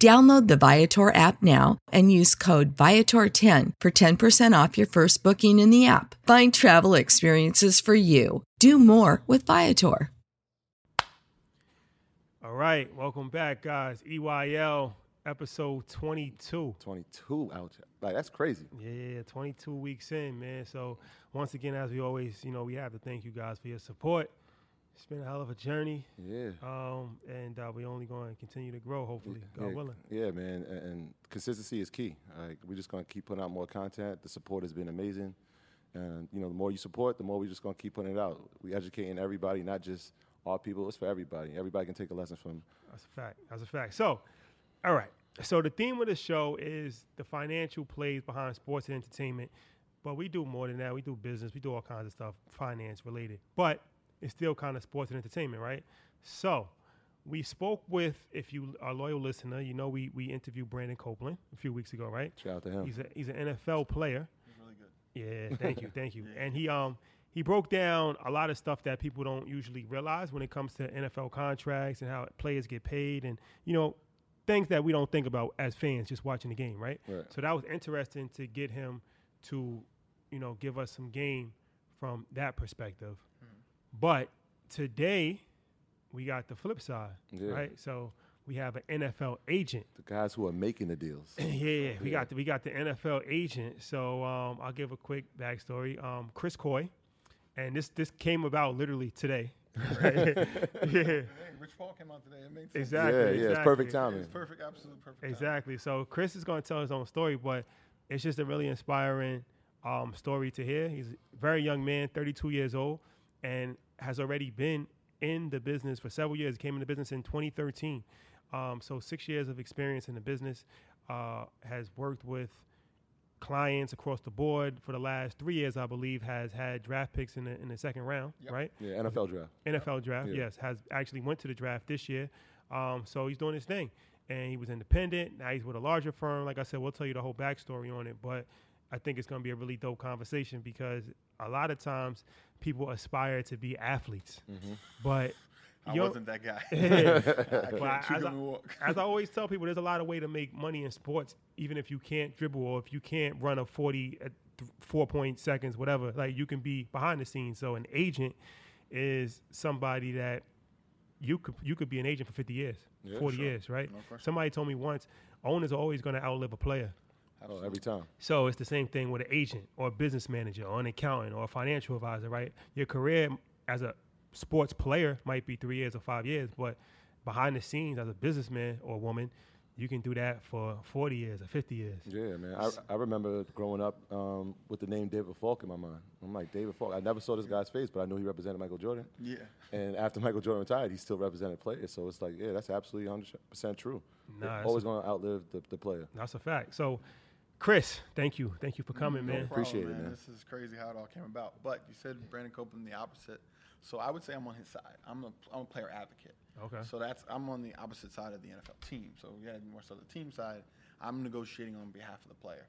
Download the Viator app now and use code Viator10 for 10% off your first booking in the app. Find travel experiences for you. Do more with Viator. All right, welcome back, guys. EYL episode 22. 22 out. Like, that's crazy. Yeah, 22 weeks in, man. So, once again, as we always, you know, we have to thank you guys for your support. It's been a hell of a journey. Yeah. Um, and uh, we're only going to continue to grow, hopefully, God yeah, willing. Yeah, man. And, and consistency is key. Like, we're just going to keep putting out more content. The support has been amazing. And, you know, the more you support, the more we're just going to keep putting it out. We educating everybody, not just our people. It's for everybody. Everybody can take a lesson from. That's a fact. That's a fact. So, all right. So the theme of the show is the financial plays behind sports and entertainment. But we do more than that. We do business. We do all kinds of stuff, finance related. But it's still kind of sports and entertainment, right? So we spoke with, if you are a loyal listener, you know we we interviewed Brandon Copeland a few weeks ago, right? Shout out to him. He's a he's an NFL player. He's really good. Yeah, thank you, thank you. And he um he broke down a lot of stuff that people don't usually realize when it comes to NFL contracts and how players get paid, and you know things that we don't think about as fans just watching the game, right? Right. So that was interesting to get him to, you know, give us some game from that perspective. But today we got the flip side, Yeah. right? So we have an NFL agent. The guys who are making the deals. yeah, yeah, we Yeah. got the, we got the NFL agent. So um, I'll give a quick backstory. Um, Chris Coy, and this this came about literally today. Right? yeah, Hey, Rich Paul came out today. It made sense. exactly. yeah, yeah. It's perfect timing. It's perfect, absolute perfect. timing. Exactly. So Chris is going to tell his own story, but it's just a really inspiring um, story to hear. He's a very young man, 32 years old, and has already been in the business for several years. He came into business in 2013. Um, so six years of experience in the business. Uh, has worked with clients across the board for the last three years, I believe. Has had draft picks in the in the second round, Yep. right? Yeah, NFL draft. NFL draft, Yeah. yes, has actually went to the draft this year. Um, so he's doing his thing, and he was independent. Now he's with a larger firm. Like I said, we'll tell you the whole backstory on it, but I think it's going to be a really dope conversation because a lot of times people aspire to be athletes, Mm-hmm. but I Yo- wasn't that guy. I But can't chew as, I, as I always tell people, there's a lot of way to make money in sports, even if you can't dribble or if you can't run a 40 at four point seconds, whatever. Like you can be behind the scenes. So an agent is somebody that you could you could be an agent for 50 years, Yeah, 40 sure. years, right? No. Somebody told me once, owners are always going to outlive a player. Oh, every time. So it's the same thing with an agent or a business manager or an accountant or a financial advisor, right? Your career as a sports player might be three years or five years, but behind the scenes as a businessman or woman, you can do that for 40 years or 50 years. Yeah, man. I, I remember growing up um, with the name David Falk in my mind. I'm like, David Falk. I never saw this guy's face, but I knew he represented Michael Jordan. Yeah. And after Michael Jordan retired, he still represented players. So it's like, yeah, that's absolutely 100% true. Nah, They're always going to outlive the, the player. That's a fact. So, Chris, thank you. Thank you for coming, No man. problem, Appreciate it, man. This is crazy how it all came about. But you said Brandon Copeland the opposite. So I would say I'm on his side. I'm a, I'm a player advocate. Okay. So that's I'm on the opposite side of the NFL team. So yeah, more so the team side. I'm negotiating on behalf of the player.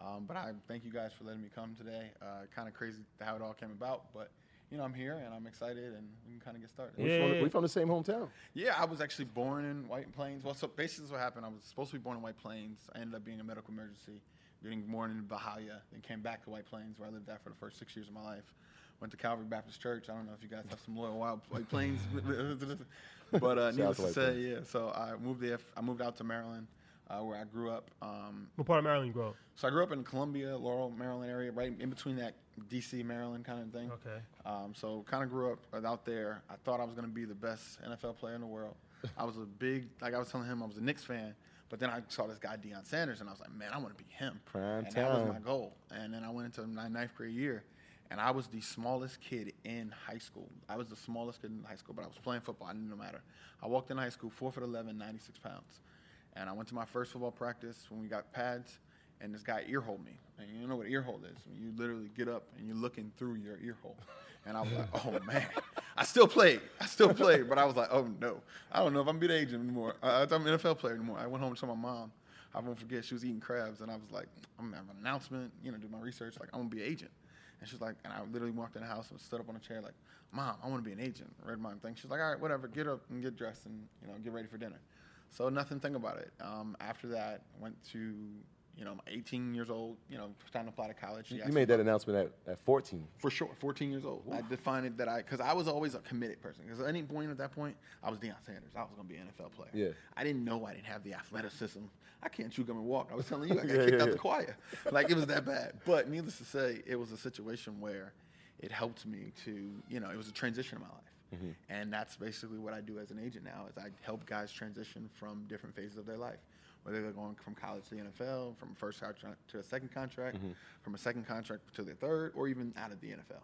Um, but I thank you guys for letting me come today. Uh, kind of crazy how it all came about, but you know I'm here and I'm excited and we can kind of get started. We, Yeah, from, yeah, the- yeah. we from the same hometown. Yeah, I was actually born in White Plains. Well, so basically, this is what happened. I was supposed to be born in White Plains. I ended up being a medical emergency, getting born in Bahia, then came back to White Plains, where I lived there for the first six years of my life. Went to Calvary Baptist Church. I don't know if you guys have some loyal Wild White Plains, but uh, needless to to say, Plains. yeah. So I moved there. I moved out to Maryland, uh, where I grew up. Um, What part of Maryland you grow up? so I grew up in Columbia, Laurel, Maryland area, right in between that D.C. Maryland kind of thing. Okay. Um, so kind of grew up out there. I thought I was going to be the best NFL player in the world. I was a big, like I was telling him, I was a Knicks fan. But then I saw this guy Deion Sanders, and I was like, man, I want to be him. Prime and that was my goal. And then I went into my ninth grade year, and I was the smallest kid in high school. I was the smallest kid in high school, but I was playing football. I didn't no matter. I walked in high school, four foot 11, 96 pounds. And I went to my first football practice when we got pads, and this guy ear holed me. And you know what ear hole is? You literally get up and you're looking through your ear hole. And I was like, oh man. I still played. I still played, but I was like, oh no. I don't know if I'm be the agent anymore. I, I'm an NFL player anymore. I went home to my mom. I won't forget, she was eating crabs, and I was like, I'm gonna have an announcement, you know, do my research, like, I'm gonna be an agent. And she's like, and I literally walked in the house and stood up on a chair, like, Mom, I wanna be an agent. Read my thing. She's like, all right, whatever, get up and get dressed and, you know, get ready for dinner. So nothing think about it. Um, after that, went to, you know, I'm 18 years old, you know, trying to apply to college. You made that announcement at, at 14. for sure, 14 years old. I defined it that I, because I was always a committed person. Because at any point at that point, I was Deion Sanders. I was going to be an NFL player. Yeah. I didn't know I didn't have the athleticism. I can't chew gum and walk. I was telling you, I got Yeah, kicked yeah, out yeah. the choir. Like, it was that bad. But needless to say, it was a situation where it helped me to, you know, it was a transition in my life. Mm-hmm. And that's basically what I do as an agent now is I help guys transition from different phases of their life. Whether they're going from college to the NFL, from a first contract to a second contract, Mm-hmm. from a second contract to their third, or even out of the NFL.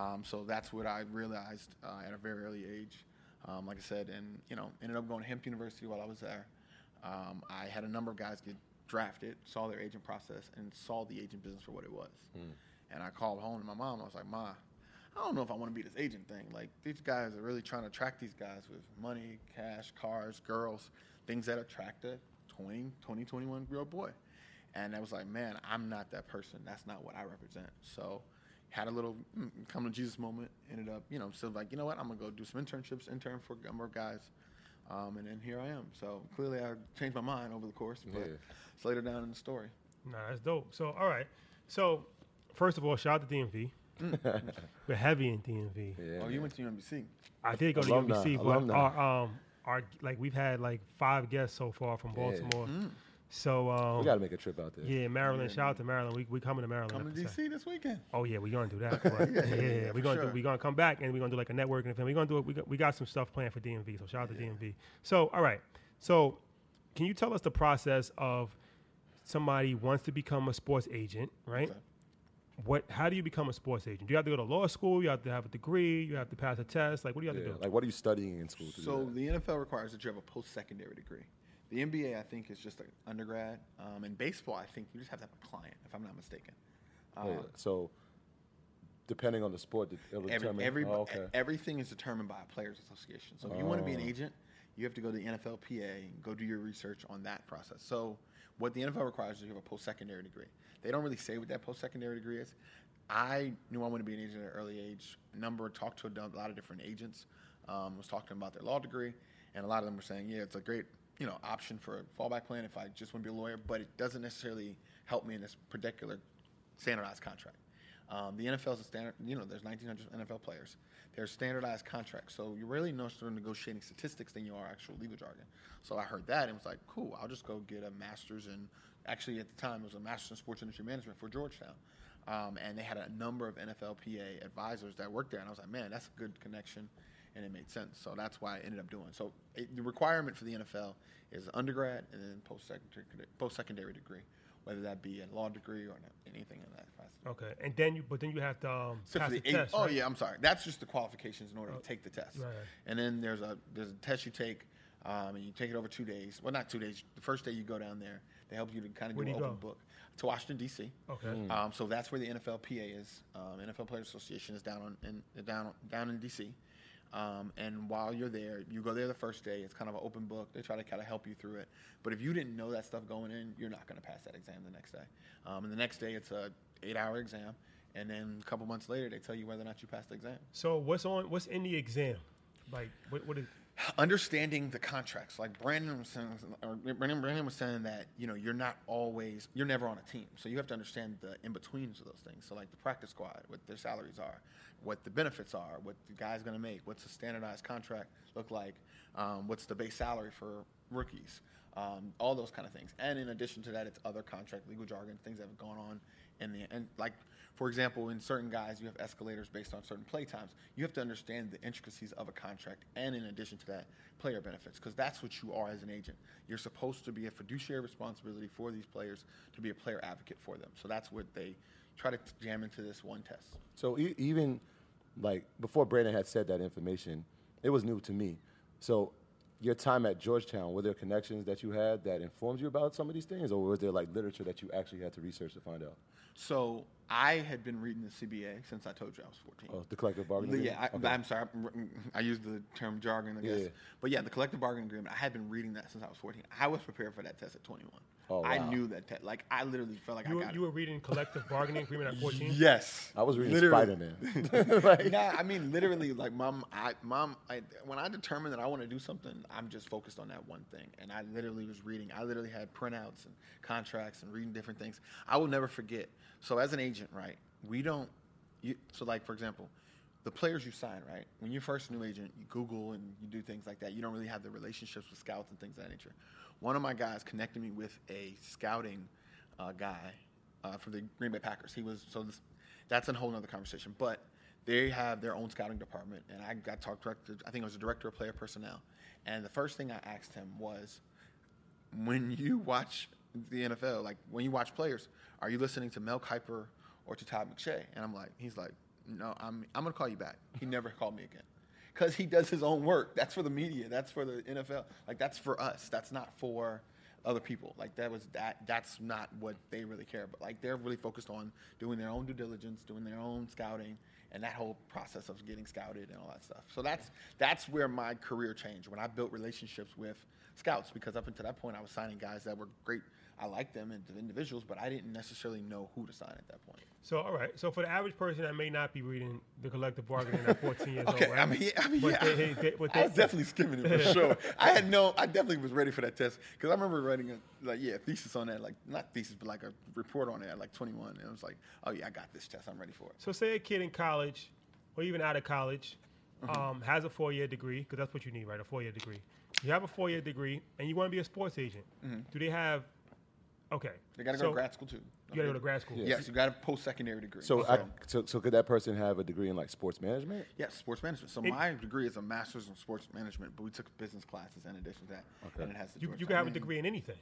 Um, so that's what I realized uh, at a very early age. Um, like I said, and you know, ended up going to Hampton University while I was there. Um, I had a number of guys get drafted, saw their agent process, and saw the agent business for what it was. And I called home to my mom. I was like, Ma, I don't know if I want to be this agent thing. Like these guys are really trying to attract these guys with money, cash, cars, girls, things that attract a 20, 20, 21 year old boy. And I was like, man, I'm not that person. That's not what I represent. So had a little mm, come to Jesus moment. Ended up, you know, still like, you know what? I'm gonna go do some internships, intern for a number of guys, um, and then here I am. So clearly, I changed my mind over the course, but Yeah. it's later down in the story. Nah, that's dope. So, all right. So, first of all, shout out to DMV. We're heavy in DMV. Yeah. oh, you went to UMBC. I did go to Alumni, UMBC, but alumni. our, um, our like we've had like five guests so far from Yeah. Baltimore. So, um, we got to make a trip out there. yeah, Maryland. Shout out to Maryland. We we coming to Maryland. Coming to episode. DC this weekend. Oh yeah, we're gonna do that. But, yeah, Yeah, yeah, yeah, we're gonna sure. do, we're gonna come back and we're gonna do like a networking event. We're gonna do it. We got, we got some stuff planned for DMV. So shout out to DMV. So all right. So can you tell us the process of somebody wants to become a sports agent, right? Okay. What? How do you become a sports agent? Do you have to go to law school? You have to have a degree. You have to pass a test. Like what do you have Yeah, to do? Like, what are you studying in school to So do the NFL requires that you have a post-secondary degree. The NBA, I think, is just an undergrad. Um, and baseball, I think you just have to have a client, if I'm not mistaken. that? Oh, yeah. Uh, So, depending on the sport, it'll every, determine. every, oh, okay. everything is determined by a players' association. So if you want to be an Oh. agent, you have to go to the NFLPA and go do your research on that process. So what the NFL requires is you have a post-secondary degree. They don't really say what that post-secondary degree is. I knew I wanted to be an agent at an early age. Number talked to a lot of different agents. um, was talking about their law degree, and a lot of them were saying, yeah, it's a great you know option for a fallback plan if I just want to be a lawyer, but it doesn't necessarily help me in this particular standardized contract. Um, the NFL is a standard. You know, there's 1,900 NFL players. There's standardized contracts, so you're really no sort of negotiating statistics than you are actual legal jargon. So I heard that and was like, cool. I'll just go get a master's in. Actually, at the time, it was a master's in sports industry management for Georgetown, um, and they had a number of NFLPA advisors that worked there, and I was like, man, that's a good connection, and it made sense. So that's why I ended up doing. So it, the requirement for the NFL is undergrad and then post secondary degree whether that be a law degree or anything in that capacity. Okay, and then you, but then you have to um, So pass the, the eight, test. oh right? yeah, I'm sorry. That's just the qualifications in order to take the test. Right. And then there's a there's a test you take, um, and you take it over two days. Well, not two days. The first day you go down there, they help you to kind of Where do do an open go? book to Washington D.C. Okay. Um, so that's where the NFLPA is. Um, NFL Players Association is down on in, down down in D.C. Um, and while you're there, you go there the first day. It's kind of an open book. They try to kind of help you through it. But if you didn't know that stuff going in, you're not going to pass that exam the next day. Um, and the next day, it's a eight-hour exam. And then a couple months later, they tell you whether or not you passed the exam. So what's on? What's in the exam? Like what? What is? Understanding the contracts. Like brandon was saying or brandon, brandon was saying that you know you're not always you're never on a team. So you have to understand the in-betweens of those things. So like the practice squad what their salaries are what the benefits are what the guy's going to make what's a standardized contract look like um, what's the base salary for rookies um, all those kind of things. And in addition to that it's other contract legal jargon things that have gone on in the and like for example, in certain guys, you have escalators based on certain play times. You have to understand the intricacies of a contract, and in addition to that, player benefits, because that's what you are as an agent. You're supposed to be a fiduciary responsibility for these players to be a player advocate for them. So that's what they try to jam into this one test. So e- even like before Brandon had said that information, it was new to me. So your time at Georgetown, were there connections that you had that informed you about some of these things, or was there like literature that you actually had to research to find out? So I had been reading the CBA since I told you I was 14. Oh, the collective bargaining agreement? Yeah, I, Okay. I'm sorry. I'm- mm, I used the term jargon, I guess. Yeah. But yeah, the collective bargaining agreement. I had been reading that since I was 14. I was prepared for that test at 21. Oh, I knew that test. Like I literally felt like You I were, got you it. were reading collective bargaining agreement at 14. Yes, I was reading Literally. Spider Man. yeah, I mean, literally, like, mom, I, mom, I, when I determine that I want to do something, I'm just focused on that one thing. And I literally was reading. I literally had printouts and contracts and reading different things. I will never forget. So, as an agent, right, we don't. You, so, like, for example, the players you sign, right? When you're first a new agent, you Google and you do things like that. You don't really have the relationships with scouts and things of that nature. One of my guys connected me with a scouting uh, guy uh, the Green Bay Packers. He was so this, that's a whole other conversation. But they have their own scouting department, and I got talked to. I think it was the director of player personnel. And the first thing I asked him was, when you watch the NFL, like when you watch players, are you listening to Mel Kiper or to Todd McShay? And I'm like, he's like, no, I'm I'm gonna call you back. He never called me again. Because he does his own work. That's for the media. That's for the NFL. Like that's for us. That's not for other people. Like that was that. That's not what they really care about. Like they're really focused on doing their own due diligence, doing their own scouting, and that whole process of getting scouted and all that stuff. So that's that's where my career changed when I built relationships with scouts. Because up until that point, I was signing guys that were great. I liked them as individuals, but I didn't necessarily know who to sign at that point. So all right. So for the average person that may not be reading the collective bargaining at 14 years Okay, old, right? I mean, yeah, I mean, yeah, they- they- I was definitely skimming it for sure. I had no, I definitely was ready for that test because I remember writing a like, yeah, thesis on that, like not thesis, but like a report on it at like 21, and I was like, oh yeah, I got this test, I'm ready for it. So say a kid in college, or even out of college, Mm-hmm. um, has a four-year degree because that's what you need, right? A four-year degree. You have a four-year degree, and you want to be a sports agent. Do they have? Okay. They got to so go to grad school too. You got to go to grad school. Yes, you got a post-secondary degree. So, I, so, so could that person have a degree in like sports management? Yes, sports management. So It- my degree is a master's in sports management, but we took business classes in addition to that, Okay. and it has the You, you can have a degree in anything.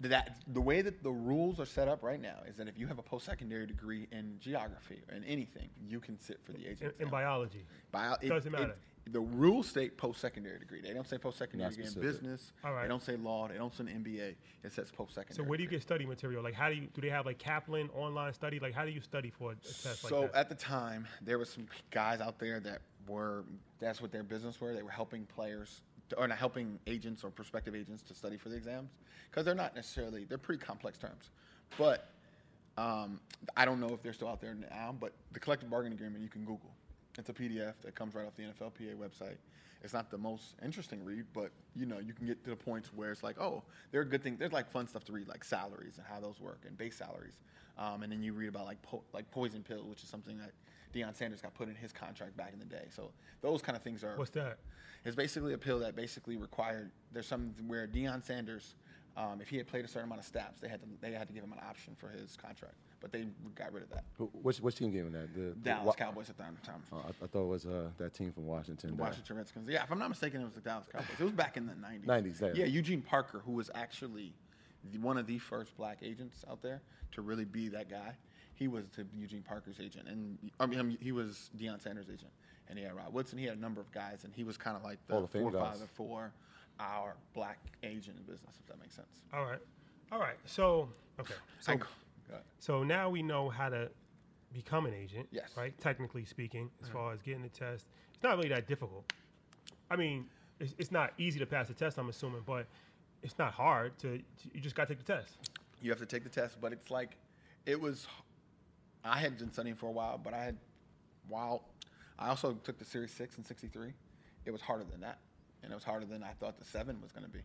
that the way that the rules are set up right now is that if you have a post-secondary degree in geography or in anything, you can sit for the agent In, in biology. Bio, it- Doesn't it- matter. The rules state post-secondary degree. They don't say post-secondary Not degree in specific. business. All right. They don't say law. They don't say MBA. It says post-secondary. So where do you degree. get study material? Like how do you do they have like Kaplan online study? Like how do you study for a test So like that? at the time, there were some guys out there that were that's what their business were. They were helping players or not helping agents or prospective agents to study for the exams because they're not necessarily they're pretty complex terms. But um, I don't know if they're still out there now. But the collective bargaining agreement you can Google, It's a PDF that comes right off the NFLPA website. It's not the most interesting read, but you know you can get to the points where it's like, oh, there are good things. There's like fun stuff to read, like salaries and how those work and base salaries. Um, and then you read about like po- like poison pill, which is something that Deion Sanders got put in his contract back in the day. So those kind of things are. What's that? It's basically a pill that basically required. There's something where Deion Sanders, um, if he had played a certain amount of snaps, they had to they had to give him an option for his contract, but they got rid of that. Who- Which, which team gave him that? The, the Dallas Wa- Cowboys at the time. Oh, I, I thought it was uh, that team from Washington. The that- Washington Redskins. Yeah, if I'm not mistaken, it was the Dallas Cowboys. It was back in the 90s. 90s, yeah. Yeah, Eugene Parker, who was actually the, one of the first black agents out there to really be that guy. He was the Eugene Parker's agent, and I mean, he was Deion Sanders' agent. And he had Rod Woodson. He had a number of guys, and he was kind of like the Hall of Fame guys. forefather for our black agent in business, if that makes sense. All right. All right. So, okay. So, I- so now we know how to become an agent. Yes. Right? Technically speaking, as mm-hmm. far as getting the test, it's not really that difficult. I mean, it's, it's not easy to pass the test, I'm assuming, but it's not hard to, you just got to take the test. you have to take the test, but it's like it was. I had been studying for a while, but I had while I also took the Series Six and sixty three. It was harder than that, and it was harder than I thought the seven was going to be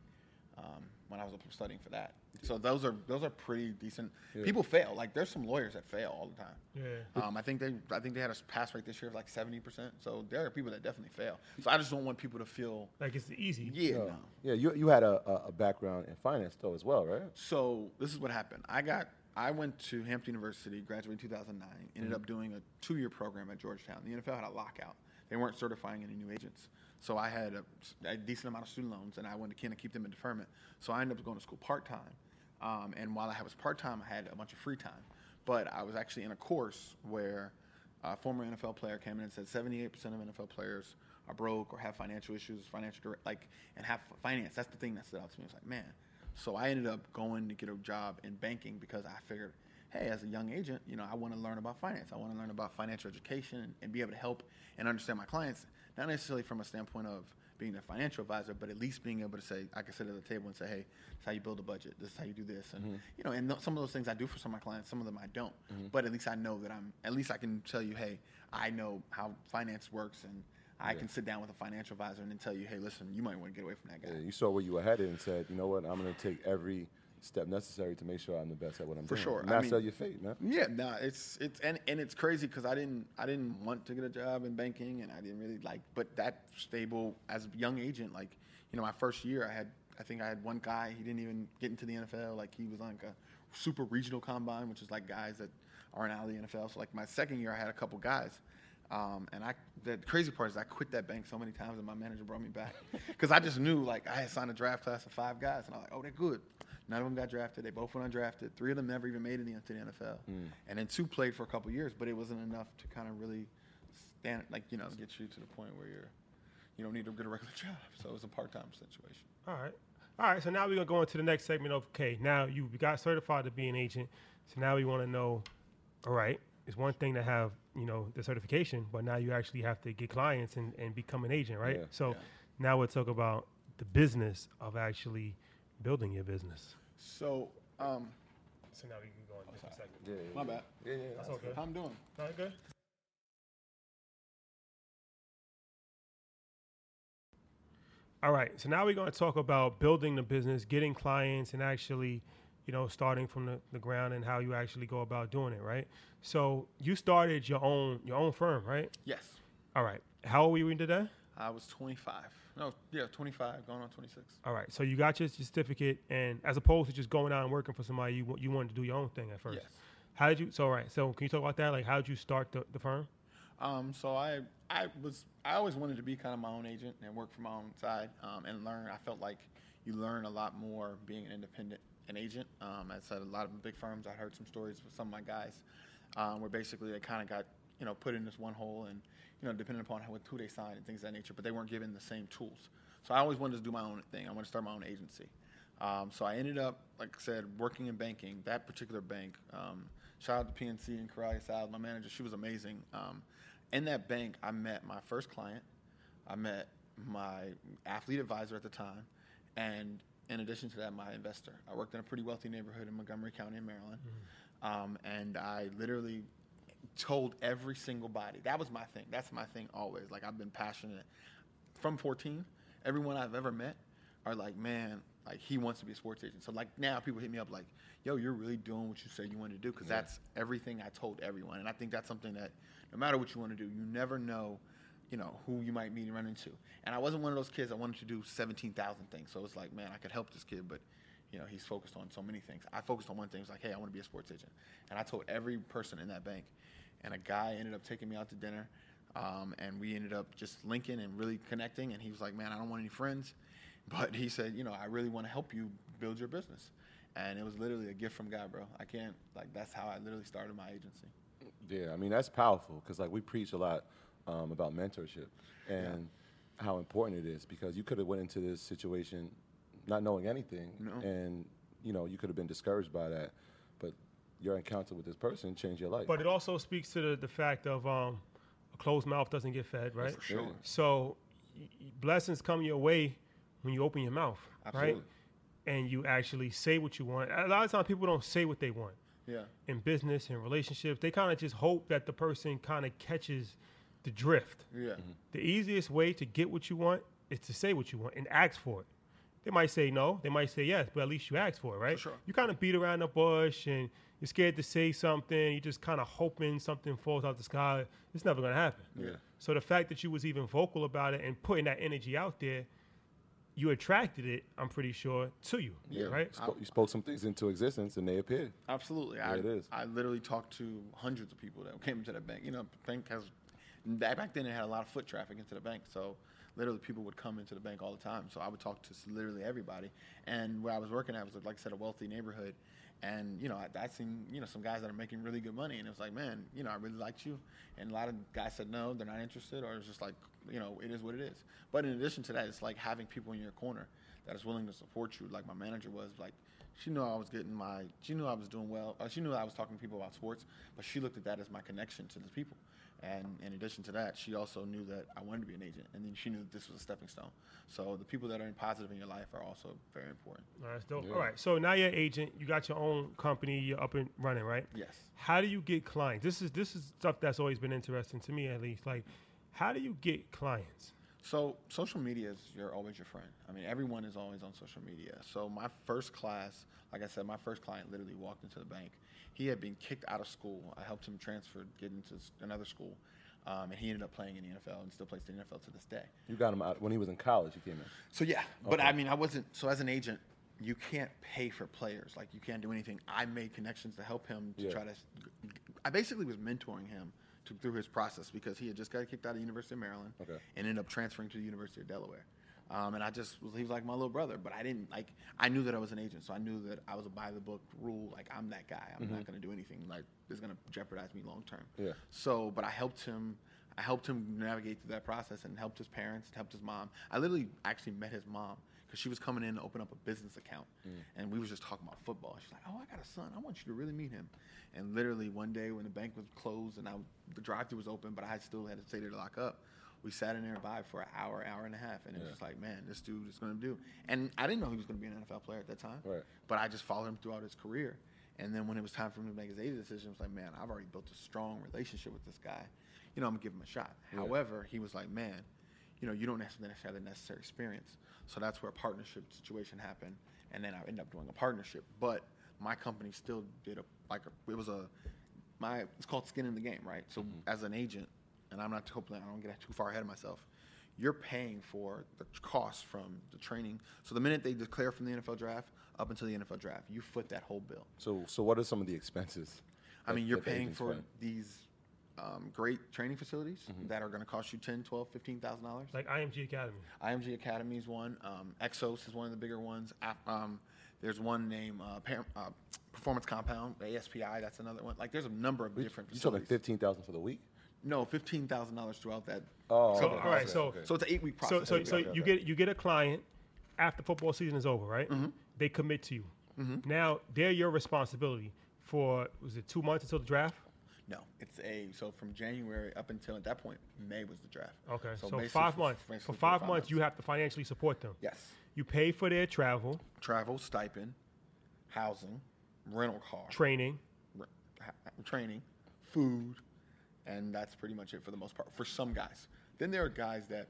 um, when I was studying for that. So those are those are pretty decent. People fail. Like there's some lawyers that fail all the time. Yeah. Um, I think they I think they had a pass rate this year of like seventy percent. So there are people that definitely fail. So I just don't want people to feel Like it's easy. yeah. Oh. no. Yeah, you, you had a, a- a background in finance though as well, right? So this is what happened. I got I went to Hampton University, graduated in 2009. Ended up doing a two-year program at Georgetown. The NFL had a lockout. They weren't certifying any new agents. So I had a, a decent amount of student loans, and I wanted to kind of keep them in deferment. So I ended up going to school part time. Um, and while I was part time, I had a bunch of free time. But I was actually in a course where a former NFL player came in and said 78% of NFL players are broke or have financial issues, financial like, and have finance. That's the thing that stood out to me. It's like, man. So I ended up going to get a job in banking because I figured, hey, as a young agent, you know, I want to learn about finance. I want to learn about financial education and be able to help and understand my clients, not necessarily from a standpoint of being a financial advisor, but at least being able to say, I can sit at the table and say, hey, this is how you build a budget. This is how you do this. And, mm-hmm. you know, and th- some of those things I do for some of my clients, some of them I don't. Mm-hmm. But at least I know that I'm, at least I can tell you, hey, I know how finance works and I can sit down with a financial advisor and then tell you, hey, listen, you might want to get away from that guy. Yeah, you saw where you were headed and said, you know what, I'm going to take every step necessary to make sure I'm the best at what I'm For doing. sure. And I mean- your fate, man. Yeah, no, it's it's and, and it's crazy because I didn't I didn't want to get a job in banking and I didn't really like, but that stable as a young agent, like you know, my first year I had I think I had one guy he didn't even get into the NFL, like he was on like a super regional combine, which is like guys that aren't out of the NFL. So like my second year I had a couple guys. Um, and I, the crazy part is I quit that bank so many times, and my manager brought me back because I just knew like I had signed a draft class of five guys, and I was like, oh, they're good. None of them got drafted. They both went undrafted. Three of them never even made it into the NFL, hmm. and then two played for a couple years, but it wasn't enough to kind of really stand, like you know, get you to the point where you're, you don't need to get a regular job. So it was a part-time situation. All right. All right. So now we're gonna go into the next segment of okay. Now you got certified to be an agent. So now we want to know. All right. It's one thing to have you know the certification, but now you actually have to get clients and, and become an agent, right? Yeah. So now we'll talk about the business of actually building your business. So, um, So now we can go on different segment. Yeah, yeah, my bad. yeah, yeah, That's that's okay. How I'm doing? All right, good. All right, so now we're going to talk about building the business, getting clients, and actually, you know, starting from the, the ground and how you actually go about doing it, right? So you started your own your own firm, right? Yes, All right. How old were you today? I was 25. No, yeah, 25, going on 26. All right. So you got your certificate, and as opposed to just going out and working for somebody, you you wanted to do your own thing at first. Yes. How did you? So all right. So can you talk about that? Like, how did you start the, the firm? Um, so I I was I always wanted to be kind of my own agent and work for my own side um, and learn. I felt like you learn a lot more being an independent an agent. Um, I said a lot of big firms. I heard some stories with some of my guys um, where basically they kind of got you know put in this one hole and you know depending upon how, who they signed and things of that nature, but they weren't given the same tools. So I always wanted to do my own thing. I wanted to start my own agency. Um, so I ended up, like I said, working in banking. That particular bank. Um, shout out to PNC and Karaya Salad, my manager. She was amazing. Um, in that bank, I met my first client. I met my athlete advisor at the time, and in addition to that, my investor. I worked in a pretty wealthy neighborhood in Montgomery County in Maryland, um, and I literally told every single body. That was my thing. That's my thing always. Like I've been passionate from 14. Everyone I've ever met are like, man, like he wants to be a sports agent. So like now people hit me up like, yo, you're really doing what you said you wanted to do because that's everything I told everyone. And I think that's something that no matter what you want to do, you never know, you know, who you might meet and run into. And I wasn't one of those kids that wanted to do 17,000 things. So it's like, man, I could help this kid, but you know, he's focused on so many things. I focused on one thing. It's like, hey, I want to be a sports agent. And I told every person in that bank. And a guy ended up taking me out to dinner. Um, and we ended up just linking and really connecting. And he was like, man, I don't want any friends. But he said, you know, I really want to help you build your business. And it was literally a gift from God, bro. I can't, like, that's how I literally started my agency. Yeah, I mean that's powerful because like we preach a lot um, about mentorship and how important it is because you could have went into this situation not knowing anything No. and you know you could have been discouraged by that, your encounter with this person changed your life. But it also speaks to the, the fact of um, a closed mouth doesn't get fed, right? For sure. Yeah. So y- y- blessings come your way when you open your mouth, Absolutely. right? And you actually say what you want. A lot of times people don't say what they want Yeah. in business and relationships. They kind of just hope that the person kind of catches the drift. Yeah. The easiest way to get what you want is to say what you want and ask for it. They might say no, they might say yes, but at least you ask for it, right? sure. You kind of beat around the bush and you're scared to say something. You're just kind of hoping something falls out the sky. It's never going to happen. Yeah. So the fact that you was even vocal about it and putting that energy out there, you attracted it. I'm pretty sure to you, yeah, right? You spoke, you spoke some things into existence and they appeared. Absolutely. Yeah, I, it is. I literally talked to hundreds of people that came into the bank. You know, bank has back back then it had a lot of foot traffic into the bank, so literally people would come into the bank all the time. So I would talk to literally everybody. And where I was working at was like I said, a wealthy neighborhood. And you know, I, I seen you know some guys that are making really good money, and it was like, man, you know, I really liked you. And a lot of guys said no, they're not interested, or it's just like, you know, it is what it is. But in addition to that, it's like having people in your corner that is willing to support you, like my manager was. Like, she knew I was getting my, she knew I was doing well. Uh, she knew I was talking to people about sports, but she looked at that as my connection to the people. And in addition to that, she also knew that I wanted to be an agent, and then she knew that this was a stepping stone. So the people that are in positive in your life are also very important. All right, that's dope. Yeah. All right, so now you're an agent. You got your own company. You're up and running, right? Yes. How do you get clients? This is this is stuff that's always been interesting to me, at least. Like, how do you get clients? So social media is you're always your friend. I mean, everyone is always on social media. So my first class, like I said, my first client literally walked into the bank. He had been kicked out of school. I helped him transfer, get into another school, um, and he ended up playing in the NFL and still plays in the NFL to this day. You got him out when he was in college. You came in. So yeah, but I mean, I wasn't. So as an agent, you can't pay for players. Like you can't do anything. I made connections to help him to Yeah. try to. I basically was mentoring him to, through his process because he had just got kicked out of the University of Maryland Okay. and ended up transferring to the University of Delaware. Um, and I just was, he was like my little brother, but I didn't like, I knew that I was an agent. So I knew that I was a by the book rule. Like I'm that guy. I'm not going to do anything like that's going to jeopardize me long term. Yeah. So, but I helped him. I helped him navigate through that process and helped his parents, helped his mom. I literally actually met his mom because she was coming in to open up a business account, and we was just talking about football. She's like, "Oh, I got a son. I want you to really meet him." And literally one day when the bank was closed and I, the drive-through was open, but I still had to stay there to lock up. We sat in there vibed for an hour, hour and a half, and it was just like, man, this dude is going to do. And I didn't know he was going to be an NFL player at that time, Right. but I just followed him throughout his career. And then when it was time for him to make his agent decision, it was like, man, I've already built a strong relationship with this guy. You know, I'm gonna give him a shot. However, he was like, man, you know, you don't necessarily have the necessary experience. So that's where a partnership situation happened. And then I ended up doing a partnership. But my company still did a like a, it was a my it's called skin in the game, right? So mm-hmm. as an agent, and I'm not hopefully I don't get too far ahead of myself. You're paying for the costs from the training. So the minute they declare from the NFL draft up until the NFL draft, you foot that whole bill. So, so what are some of the expenses? I that- mean, you're that the paying for spend? these um, great training facilities Mm-hmm. that are going to cost you 10, 12, 15,000 dollars. Like IMG Academy. IMG Academy is one. Um, Exos is one of the bigger ones. Um, there's one named uh, Par- uh, Performance Compound, ASPI. That's another one. Like, there's a number of different You talking facilities. fifteen thousand for the week? No, fifteen thousand dollars throughout that. Oh, So, okay, all right, so- okay. So it's an eight week So process. so so okay, you get you get a client after football season is over, right? Mm-hmm. They commit to you. Now they're your responsibility for was it two months until the draft? no, it's a so from January up until at that point May was the draft. Okay, so, basically five for- months. basically For five months, you have to financially support them. Yes. You pay for their travel, Travel, stipend, housing, rental car, training. r- ha- training, food, and that's pretty much it for the most part for some guys. Then there are guys that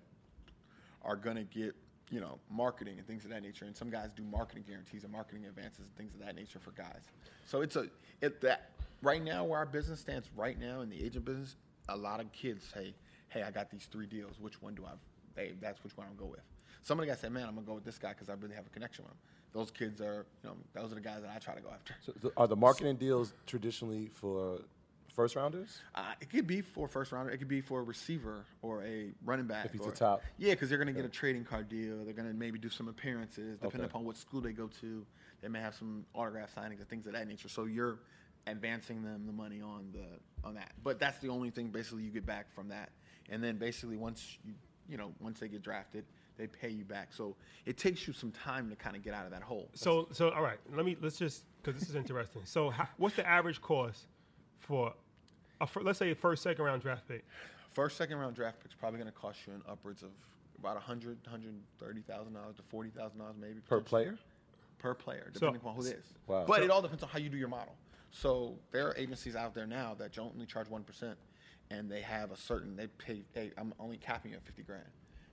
are gonna get you know marketing and things of that nature, and some guys do marketing guarantees and marketing advances and things of that nature for guys. So it's a it that right now where our business stands right now in the agent business, a lot of kids say, "Hey, I got these three deals. Which one do I? Hey, that's which one I'm gonna go with." Some of the guys say, "Man, I'm gonna go with this guy because I really have a connection with him." Those kids are, you know, those are the guys that I try to go after. So are the marketing deals traditionally for first rounders? Uh, it could be for first rounder. It could be for a receiver or a running back. If he's or, the top. Yeah, because they're going to get a trading card deal. They're going to maybe do some appearances, depending Okay. upon what school they go to. They may have some autograph signings and things of that nature. So you're advancing them the money on the on that. But that's the only thing basically you get back from that. And then basically once you you know once they get drafted, they pay you back. So it takes you some time to kind of get out of that hole. So, so all right, let me let's just because this is interesting. So, how, what's the average cost for a fir- let's say a first, second round draft pick? First, second round draft pick's probably going to cost you an upwards of about 100 $130,000 to $40,000 maybe. Per player? Per player, So- depending upon who it is. Wow. But So- it all depends on how you do your model. So there are agencies out there now that only charge 1% and they have a certain, they pay, hey, I'm only capping you at 50 grand.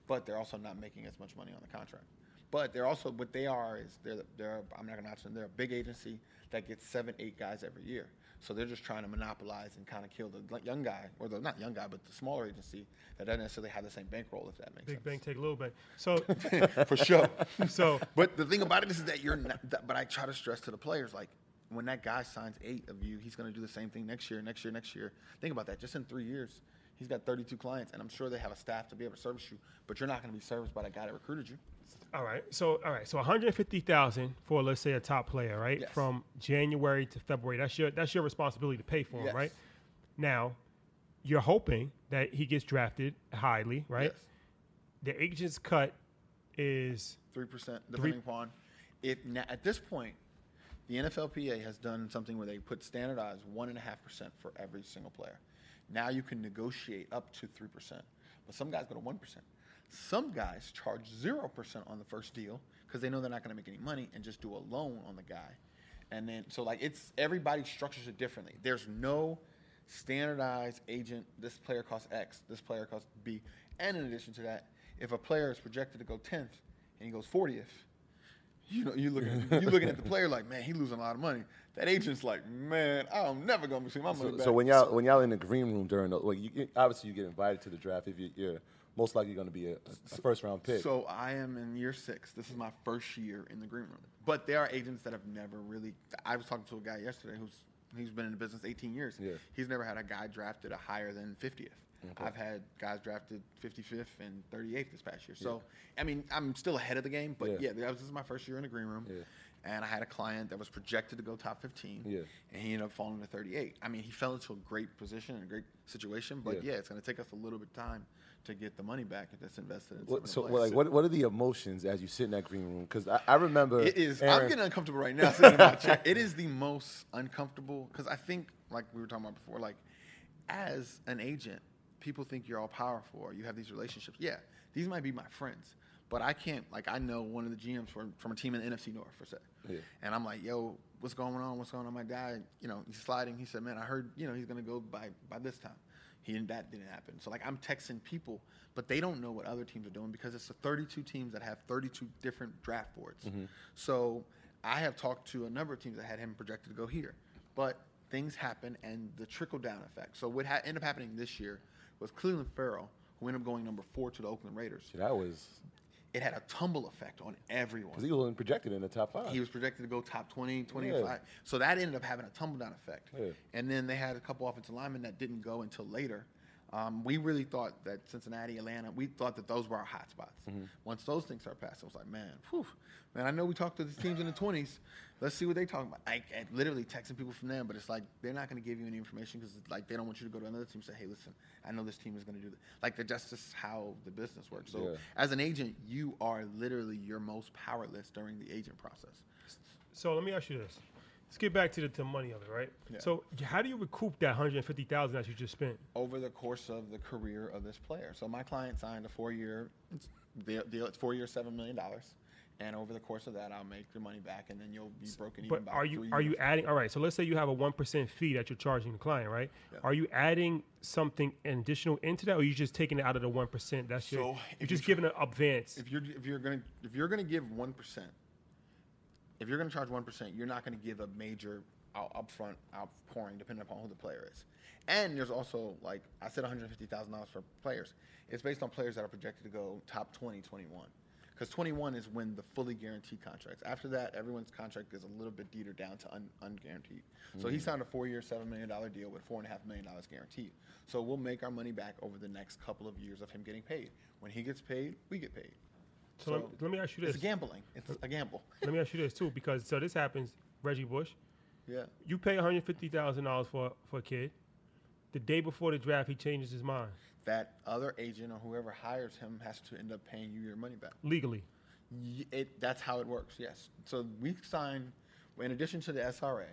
But they're also not making as much money on the contract. But they're also, what they are is, they're, they're I'm not going to mention, they're a big agency that gets seven, eight guys every year. So they're just trying to monopolize and kind of kill the young guy, or the not young guy, but the smaller agency that doesn't necessarily have the same bankroll, if that makes sense. Big sense. bank take a little bit. So, For sure. so But the thing about it is that you're not, that, but I try to stress to the players, like, when that guy signs eight of you, he's going to do the same thing next year, next year, next year. Think about that. Just in three years, he's got 32 clients, and I'm sure they have a staff to be able to service you, but you're not going to be serviced by the guy that recruited you. All right, so all right, so 150,000 for let's say a top player, right? Yes. From January to February. That's your that's your responsibility to pay for him, Yes. right? Now, you're hoping that he gets drafted highly, right? Yes. The agent's cut is Three percent, depending upon if at this point, the NFLPA has done something where they put standardized one and a half percent for every single player. Now you can negotiate up to three percent, but some guys go to one percent. Some guys charge zero percent on the first deal because they know they're not going to make any money and just do a loan on the guy, and then so like it's everybody structures it differently. There's no standardized agent. This player costs X. This player costs B. And in addition to that, if a player is projected to go tenth and he goes fortieth, you know, you looking you looking at the player like, man, he losing a lot of money. That agent's like, man, I'm never gonna see my money So, back. so when y'all when y'all in the green room during the well, you, obviously you get invited to the draft if you, you're most likely going to be a, a first round pick. So I am in year six. This is my first year in the green room. But there are agents that have never really. I was talking to a guy yesterday who's he's been in the business 18 years. Yeah. He's never had a guy drafted a higher than 50th. Okay. I've had guys drafted 55th and 38th this past year. So I mean, I'm still ahead of the game. But Yeah. yeah, that was, this is my first year in the green room. Yeah. And I had a client that was projected to go top 15. Yeah. And he ended up falling to 38. I mean, he fell into a great position and a great situation. But Yeah. yeah, it's going to take us a little bit of time to get the money back if that's invested in What, so the like, what what are the emotions as you sit in that green room? Because I, I remember It is. I'm getting uncomfortable right now sitting in my chair. It is the most uncomfortable because I think, like we were talking about before, like as an agent, people think you're all powerful or you have these relationships. Yeah, these might be my friends, but I can't. Like I know one of the GMs from from a team in the NFC North for say, Yeah. and I'm like, yo, what's going on? What's going on? My dad, you know, he's sliding. He said, man, I heard, you know, he's gonna go by by this time. He didn't. That didn't happen. So like I'm texting people, but they don't know what other teams are doing because it's the 32 teams that have 32 different draft boards. Mm-hmm. So I have talked to a number of teams that had him projected to go here, but things happen and the trickle down effect. So what ha- ended up happening this year was Clelin Ferrell, who ended up going number four to the Oakland Raiders. that was It had a tumble effect on everyone. because he wasn't projected in the top five. He was projected to go top 20, 25. Yeah. So that ended up having a tumble down effect. Yeah. And then they had a couple offensive linemen that didn't go until later. Um, we really thought that Cincinnati, Atlanta, we thought that those were our hot spots. Mm-hmm. Once those things started passing, I was like, man, whew, man, I know we talked to these teams in the 20s. Let's see what they talking about. Like, and literally texting people from them, but it's like they're not going to give you any information because like they don't want you to go to another team and say, hey, listen, I know this team is going to do that. Like, they're just just how the business works. So Yeah. as an agent, you are literally your most powerless during the agent process. So let me ask you this. Let's get back to the, to money of it, right? Yeah. So how do you recoup that 150,000 that you just spent? over the course of the career of this player. So my client signed a four-year deal. deal it's four-year, seven million dollars, and over the course of that, I'll make the money back, and then you'll be broken But even. by are you are you adding? All right. So let's say you have a one percent fee that you're charging the client, right? Are you adding something additional into that, or are you just taking it out of the one percent? That's your. So, You're just giving an advance. if you're if you're gonna if you're gonna give one percent, if you're gonna charge one percent, you're not gonna give a major out, upfront outpouring depending upon who the player is. And there's also like I said, one hundred fifty thousand dollars for players. It's based on players that are projected to go top 20, 21. Because 21 is when the fully guaranteed contracts. After that, everyone's contract is a little bit deeper down to un, unguaranteed. So he mm-hmm. signed a four-year, seven million dollar deal with four and a half million dollars guaranteed. So we'll make our money back over the next couple of years of him getting paid. When he gets paid, we get paid. so let, let me ask you this. It's gambling. It's a gamble. Let me ask you this too, because so this happens. Reggie Bush, Yeah. you pay one hundred fifty thousand dollars for for a kid. The day before the draft, he changes his mind That other agent or whoever hires him has to end up paying you your money back. legally. It, that's how it works. Yes. So we sign, in addition to the SRA,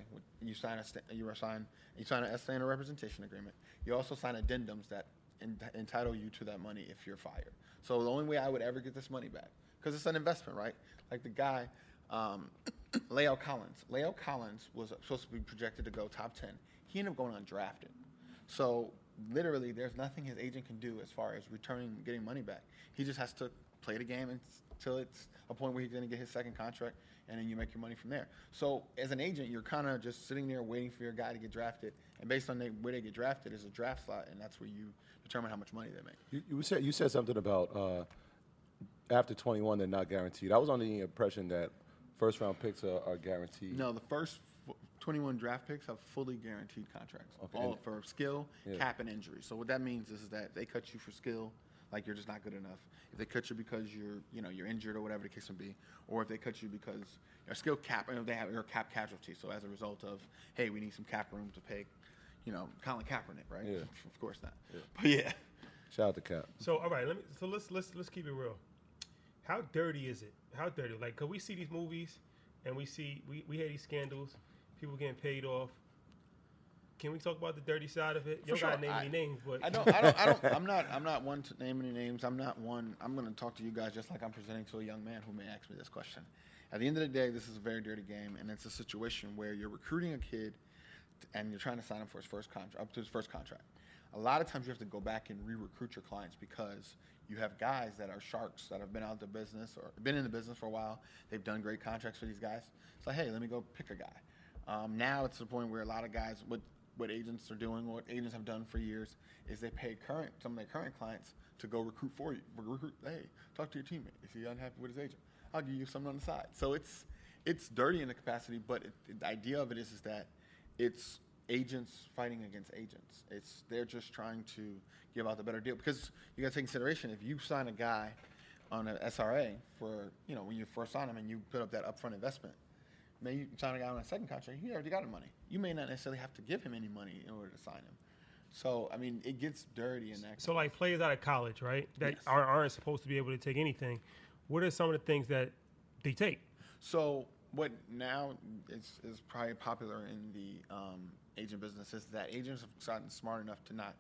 you sign a you sign you sign a standard representation agreement. You also sign addendums that en- entitle you to that money if you're fired. So the only way I would ever get this money back, because it's an investment, right? Like the guy, um, Leo Collins. Leo Collins was supposed to be projected to go top ten. He ended up going undrafted. So literally, there's nothing his agent can do as far as returning, getting money back. He just has to play the game until it's a point where he's going to get his second contract, and then you make your money from there. So as an agent, you're kind of just sitting there waiting for your guy to get drafted, and based on they, where they get drafted is a draft slot, and that's where you determine how much money they make. You, you said you said something about uh, after 21 they're not guaranteed. I was under the impression that first round picks are, are guaranteed. No, the first 21 draft picks have fully guaranteed contracts, Okay. all for skill, Yeah. cap, and injury. So what that means is that they cut you for skill, like you're just not good enough. If they cut you because you're, you know, you're injured or whatever the case may be, or if they cut you because your skill cap, you know, they have your cap casualty. So as a result of, hey, we need some cap room to pay, you know, Colin Kaepernick, right? Yeah. Of course not. But yeah. Shout out to Cap. So all right, let me. So let's let's let's keep it real. How dirty is it? How dirty? Like, cause we see these movies, and we see we we hear these scandals, people getting paid off. Can we talk about the dirty side of it? You don't sure. gotta name I- any names, but I don't. I don't. I don't. I'm not. I'm not one to name any names. I'm not one. I'm going to talk to you guys just like I'm presenting to a young man who may ask me this question. At the end of the day, this is a very dirty game, and it's a situation where you're recruiting a kid, and you're trying to sign him for his first contract, up to his first contract. A lot of times, you have to go back and re-recruit your clients because you have guys that are sharks that have been out of the business or been in the business for a while. They've done great contracts for these guys. It's like, hey, let me go pick a guy. Um, now it's the point where a lot of guys, what what agents are doing, what agents have done for years, is they pay current some of their current clients to go recruit for you. Recruit, hey, talk to your teammate. Is he unhappy with his agent? I'll give you something on the side. So it's it's dirty in the capacity, but it, the idea of it is is that it's agents fighting against agents. It's they're just trying to give out the better deal because you got to take consideration if you sign a guy on an SRA for you know when you first sign him and you put up that upfront investment. Maybe you sign a guy on a second contract, he already got the money. You may not necessarily have to give him any money in order to sign him. So I mean, it gets dirty in that. so like players out of college, right? That Yes. aren't, aren't supposed to be able to take anything. What are some of the things that they take? So what now is is probably popular in the um, agent business is that agents have gotten smart enough to not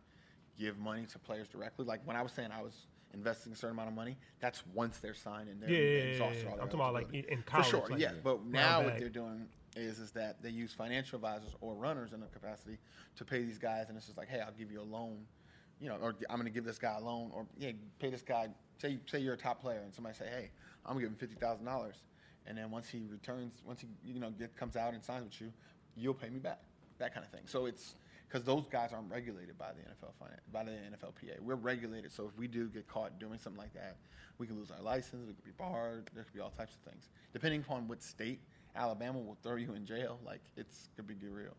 give money to players directly. Like when I was saying I was investing a certain amount of money, that's once they're signed and they're Yeah, yeah, exhausted yeah. all their I'm talking about, like, in- in For sure, like, yeah. But now what bag. they're doing is is that they use financial advisors or runners in a capacity to pay these guys, and it's just like, hey, I'll give you a loan, you know, or I'm going to give this guy a loan, or yeah, pay this guy. Say say you're a top player, and somebody say, hey, I'm going to give him fifty thousand dollars, and then once he returns, once he you know get comes out and signs with you, you'll pay me back, that kind of thing. So it's because those guys aren't regulated by the NFL finan- by the NFLPA. We're regulated, so if we do get caught doing something like that, we can lose our license. We could be barred. There could be all types of things, depending upon what state. Alabama will throw you in jail. Like it's could be real.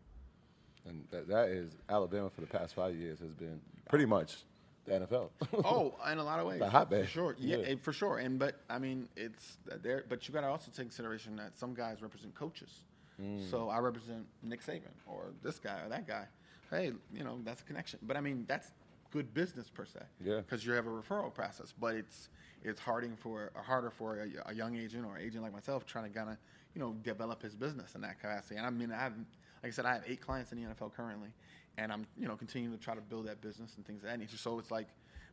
And that, that is Alabama for the past five years has been pretty much the NFL. oh, in a lot of ways, The hotbed. for sure. Yeah, Yeah. for sure. And but I mean, it's there. But you got to also take consideration that some guys represent coaches. Mm. So I represent Nick Saban or this guy or that guy. Hey, you know that's a connection. But I mean, that's good business per se. Yeah. Because you have a referral process, but it's it's harding for harder for a, a young agent or agent like myself trying to kind of you know develop his business in that capacity. And I mean, I have like I said, I have eight clients in the NFL currently, and I'm you know continuing to try to build that business and things of that nature. So it's like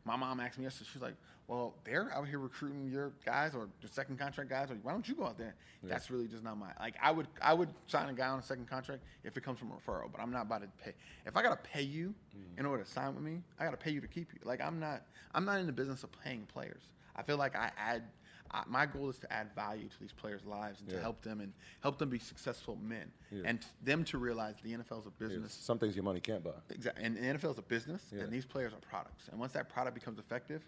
My mom asked me yesterday. She's like, "Well, they're out here recruiting your guys or your second contract guys. Or why don't you go out there?" That's really just not my like. I would I would sign a guy on a second contract if it comes from a referral, but I'm not about to pay. If I gotta pay you mm. in order to sign with me, I gotta pay you to keep you. Like I'm not I'm not in the business of paying players. I feel like I add. I, my goal is to add value to these players' lives and to help them and help them be successful men, Yeah. and them to realize the NFL is a Yeah, business. Some things your money can't buy. Exactly. And the NFL is a business, Yeah. and these players are products. And once that product becomes effective,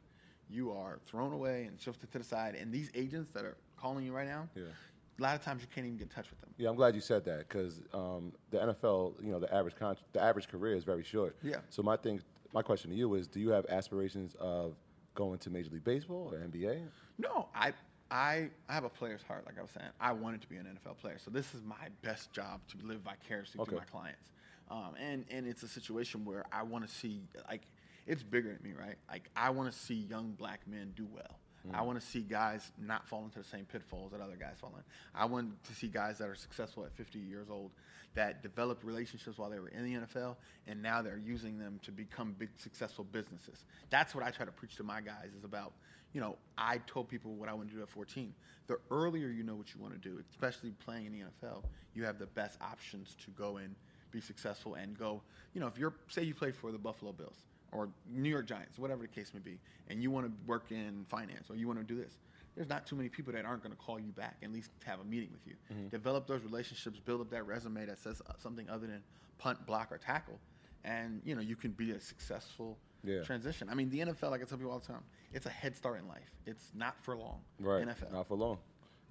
you are thrown away and shifted to the side. And these agents that are calling you right now, Yeah. a lot of times you can't even get in touch with them. Yeah, I'm glad you said that because um, the NFL, you know, the average con- the average career is very short. Yeah. So my thing, my question to you is, do you have aspirations of going to Major League Baseball or NBA? No, I, I, I have a player's heart. Like I was saying, I wanted to be an NFL player. So this is my best job to live vicariously Okay. through my clients. Um, and and it's a situation where I want to see like it's bigger than me, right? Like I want to see young black men do well. Mm. I want to see guys not fall into the same pitfalls that other guys fall in. I want to see guys that are successful at 50 years old that developed relationships while they were in the NFL and now they're using them to become big successful businesses. That's what I try to preach to my guys is about, you know, I told people what I want to do at 14. The earlier you know what you want to do, especially playing in the NFL, you have the best options to go and be successful and go, you know, if you're say you played for the Buffalo Bills or New York Giants, whatever the case may be, and you want to work in finance or you want to do this, there's not too many people that aren't going to call you back, at least have a meeting with you. Develop those relationships, build up that resume that says uh, something other than punt, block, or tackle, and you know you can be a successful Yeah. transition. I mean, the NFL, like I tell people all the time, it's a head start in life. It's not for long. Right. NFL. Not for long.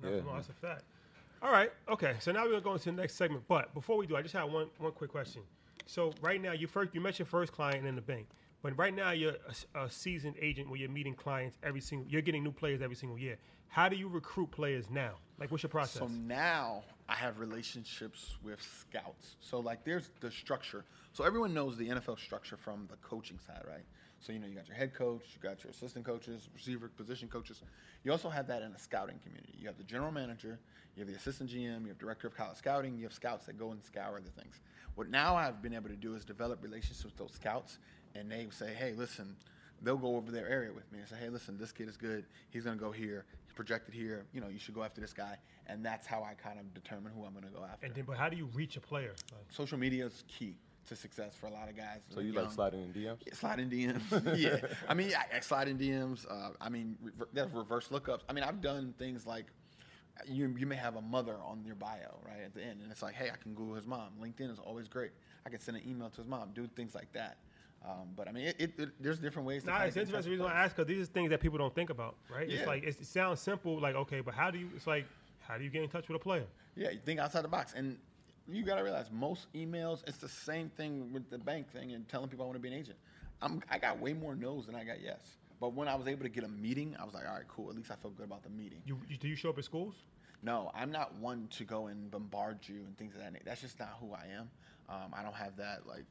No, yeah. no, that's a fact. All right. Okay. So now we're gonna go into the next segment. But before we do, I just have one one quick question. So right now, you first you met your first client in the bank, but right now you're a seasoned agent where you're meeting clients every single. You're getting new players every single year. How do you recruit players now? Like, what's your process? So now I have relationships with scouts. So like there's the structure. So everyone knows the NFL structure from the coaching side, right? So you know you got your head coach, you got your assistant coaches, receiver position coaches. You also have that in a scouting community. You have the general manager, you have the assistant GM, you have director of college scouting, you have scouts that go and scour the things. What now I've been able to do is develop relationships with those scouts, and they say, hey, listen, they'll go over their area with me and say, hey, listen, this kid is good. He's going to go here. He's projected here. You know, you should go after this guy. And that's how I kind of determine who I'm going to go after. and then, but how do you reach a player? Like, Social media is key to success for a lot of guys. So you young. like sliding in DMs? Yeah, sliding DMs. yeah. I mean, I, I slide in DMs. Uh, I mean, rever- that's reverse lookups. I mean, I've done things like you, you may have a mother on your bio, right, at the end. And it's like, hey, I can Google his mom. LinkedIn is always great. I can send an email to his mom, do things like that. Um, but I mean, it, it, it, there's different ways to Nah, it's get in touch interesting. Reason I ask because these are things that people don't think about, right? Yeah. It's like it's, it sounds simple, like okay, but how do you? It's like how do you get in touch with a player? Yeah, you think outside the box. And you got to realize most emails, it's the same thing with the bank thing and telling people I want to be an agent. I'm, I got way more no's than I got yes. But when I was able to get a meeting, I was like, all right, cool. At least I feel good about the meeting. You, you do you show up at schools? No, I'm not one to go and bombard you and things of that nature. That's just not who I am. Um, I don't have that like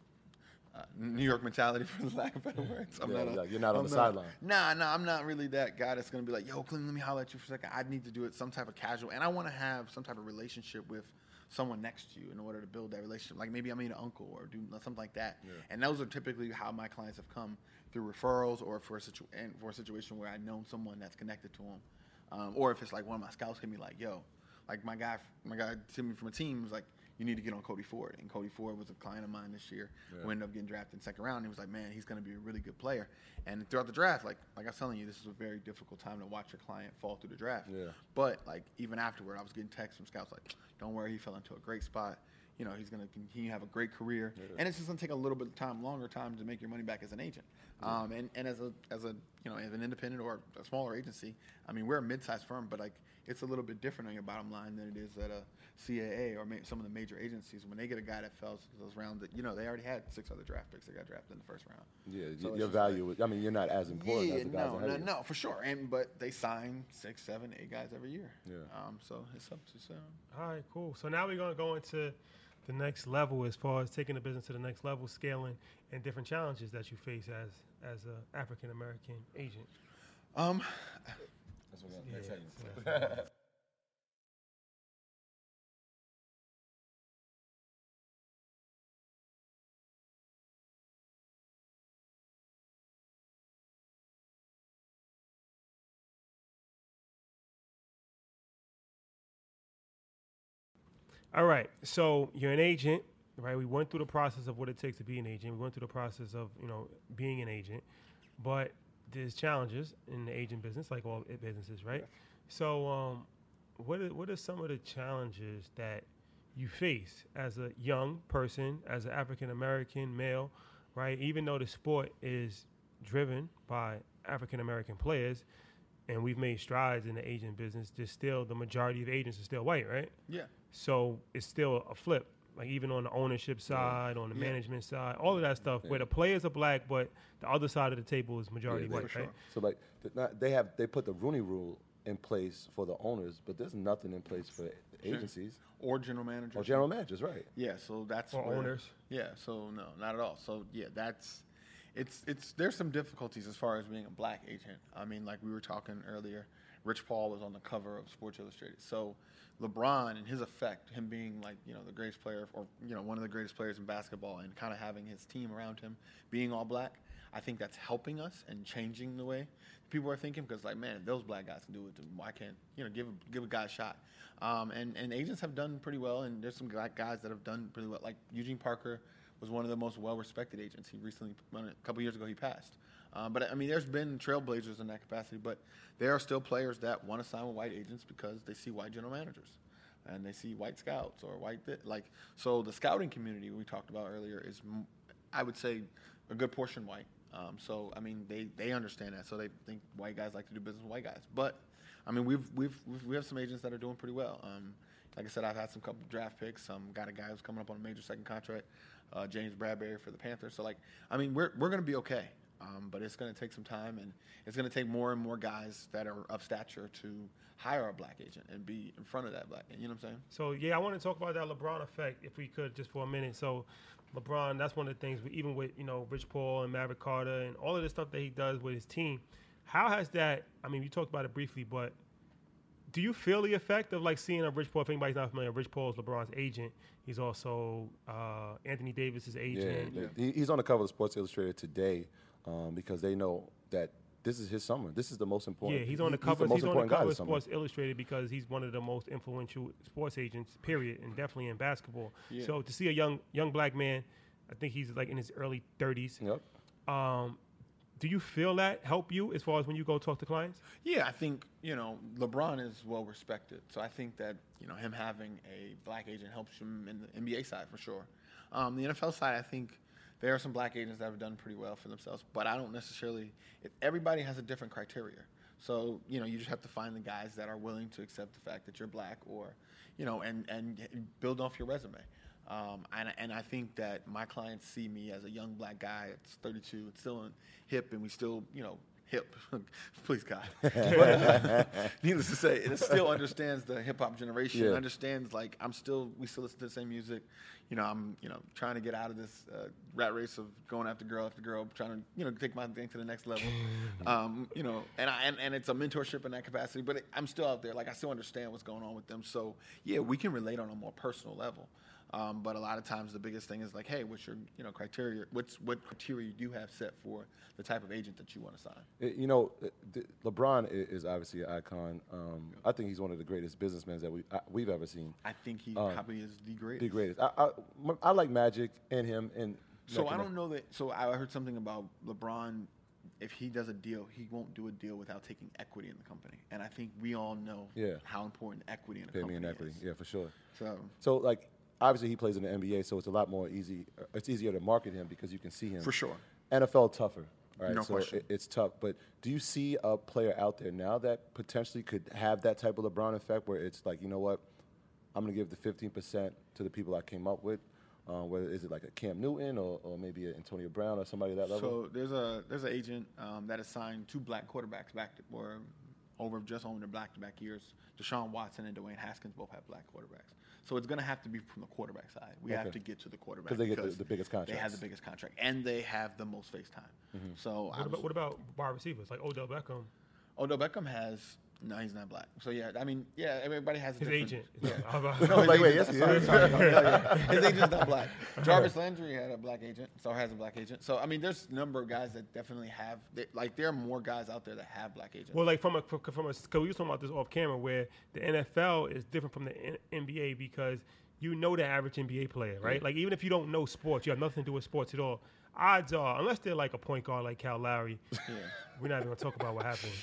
uh, New York mentality, for the lack of better words. I'm Yeah, not a- you're not on I'm the sideline. Nah, nah, I'm not really that guy that's gonna be like, yo, Clinton, let me holler at you for a second. I need to do it some type of casual, and I want to have some type of relationship with someone next to you in order to build that relationship. Like maybe I mean an uncle or do something like that. And those are typically how my clients have come through referrals or for a situ- and for a situation where I know someone that's connected to them, um, or if it's like one of my scouts hit me like, yo, like my guy, my guy Timmy from a team was like, you need to get on Cody Ford, and Cody Ford was a client of mine this year who ended up getting drafted in second round. And He was like, man, he's going to be a really good player. And throughout the draft, like like I was telling you, this is a very difficult time to watch your client fall through the draft. Yeah. But like even afterward, I was getting texts from scouts like, don't worry, he fell into a great spot. You know, he's going to continue to have a great career, and it's just going to take a little bit of time, longer time to make your money back as an agent. Um, and, and as a as a you know as an independent or a smaller agency, I mean we're a mid-sized firm, but like it's a little bit different on your bottom line than it is at a CAA or ma- some of the major agencies. When they get a guy that fell to those rounds, that you know they already had six other draft picks that got drafted in the first round. Yeah, So y- your just value. I mean, you're not as important yeah, as the guys no, no, no, for sure. And but they sign six, seven, eight guys every year. Yeah. Um, so it's up to seven. All right, cool. So now we're gonna go into the next level as far as taking the business to the next level, scaling, and different challenges that you face as as a African American agent. Um, That's what Yeah, All right. So you're an agent, right? We went through the process of what it takes to be an agent. We went through the process of you know being an agent, but there's challenges in the agent business, like all businesses, right? So, um, what are, what are some of the challenges that you face as a young person, as an African American male, right? Even though the sport is driven by African American players, and we've made strides in the agent business, there's still the majority of agents are still white, right? Yeah. So it's still a flip. Like even on the ownership side, on the Yeah. management side, all of that stuff, where the players are black, but the other side of the table is majority Yeah, white, for right? So like not, they have they put the Rooney Rule in place for the owners, but there's nothing in place for the agencies Or general manager. or general managers, right? Yeah, so that's Or where- owners. Yeah, so no, not at all. So yeah, that's it's it's there's some difficulties as far as being a black agent. I mean, like we were talking earlier, Rich Paul was on the cover of Sports Illustrated. So LeBron and his effect, him being like you know the greatest player or you know one of the greatest players in basketball, and kind of having his team around him being all black, I think that's helping us and changing the way people are thinking. Because like, man, if those black guys can do it, then why can't you know give a, give a guy a shot? Um, and and agents have done pretty well, and there's some black guys that have done pretty well. Like Eugene Parker was one of the most well-respected agents. He recently, a couple years ago, he passed. Um, but I mean, there's been trailblazers in that capacity, but there are still players that want to sign with white agents because they see white general managers and they see white scouts or white thi- like. So the scouting community we talked about earlier is, I would say, a good portion white. Um, so I mean, they they understand that, so they think white guys like to do business with white guys. But I mean, we've we've, we've we have some agents that are doing pretty well. Um, like I said, I've had some couple draft picks. Um, got a guy who's coming up on a major second contract, uh, James Bradberry for the Panthers. So like, I mean, we're we're gonna be okay. Um, but it's going to take some time, and it's going to take more and more guys that are of stature to hire a black agent and be in front of that black. You know what I'm saying? So yeah, I want to talk about that LeBron effect if we could just for a minute. So LeBron, that's one of the things. We, even with you know Rich Paul and Maverick Carter and all of the stuff that he does with his team, how has that? I mean, you talked about it briefly, but do you feel the effect of like seeing a Rich Paul? If anybody's not familiar, Rich Paul is LeBron's agent. He's also uh, Anthony Davis's Yeah, agent. they- he- he's on the cover of Sports Illustrated today um, because they know that this is his summer. This is the most important. Yeah, he's on the cover. He's the He's, on the cover of this summer. Sports Illustrated because he's one of the most influential sports agents, period, and definitely in basketball. Yeah. So to see a young young black man, I think he's like in his early 30s. Yep. Um, do you feel that help you as far as when you go talk to clients? Yeah, I think you know LeBron is well respected, so I think that you know him having a black agent helps him in the NBA side for sure. Um, the NFL side, I think there are some black agents that have done pretty well for themselves, but I don't necessarily. Everybody has a different criteria, so you know you just have to find the guys that are willing to accept the fact that you're black, or you know, and and build off your resume. Um, and, and I think that my clients see me as a young black guy. It's 32, it's still hip, and we still, you know, hip. Please God. But, needless to say, it still understands the hip hop generation. Yeah. Understands like I'm still, we still listen to the same music. You know, I'm, you know, trying to get out of this uh, rat race of going after girl after girl, trying to, you know, take my thing to the next level. um, you know, and I and, and it's a mentorship in that capacity. But it, I'm still out there. Like I still understand what's going on with them. So yeah, we can relate on a more personal level. Um, but a lot of times the biggest thing is like, hey, what's your you know criteria? What's what criteria do you have set for the type of agent that you want to sign? You know, LeBron is obviously an icon. Um, I think he's one of the greatest businessmen that we uh, we've ever seen. I think he Uh, probably is the greatest. The greatest. I, I, I like Magic and him. And So I don't know that. So I heard something about LeBron. If he does a deal, he won't do a deal without taking equity in the company. And I think we all know Yeah. how important equity in a Pay me company in equity. is. Yeah, for sure. So So like, obviously he plays in the NBA, so it's a lot more easy. It's easier to market him because you can see him. For sure. NFL tougher. Right, No so question. it- it's tough. But do you see a player out there now that potentially could have that type of LeBron effect, where it's like, you know what, I'm gonna give the 15% to the people I came up with. Uh, whether is it like a Cam Newton or, or maybe an Antonio Brown or somebody at that level? So there's a there's an agent um, that assigned two black quarterbacks back to, or over just over the back to back years. Deshaun Watson and Dwayne Haskins both have black quarterbacks. So it's going to have to be from the quarterback side. We have to get to the quarterback because they get the- because the biggest contract. They have the biggest contract and they have the most face time. Mm-hmm. So What about, what about wide receivers like Odell Beckham? Odell Beckham has no, he's not black. So yeah, I mean, yeah, everybody has a His agent. Yeah. No, his Like, wait, yes, sorry, sorry, no, yeah, yeah. His agent's not black. Jarvis Landry had a black agent, so has a black agent. So I mean, there's a number of guys that definitely have. They, like, there are more guys out there that have black agents. Well, like from a from a because we were talking about this off camera, where the NFL is different from the N- NBA because you know the average NBA player, right? Mm. Like even if you don't know sports, you have nothing to do with sports at all. Odds are, unless they're like a point guard like Kyle Lowry, we're not even gonna talk about what happened.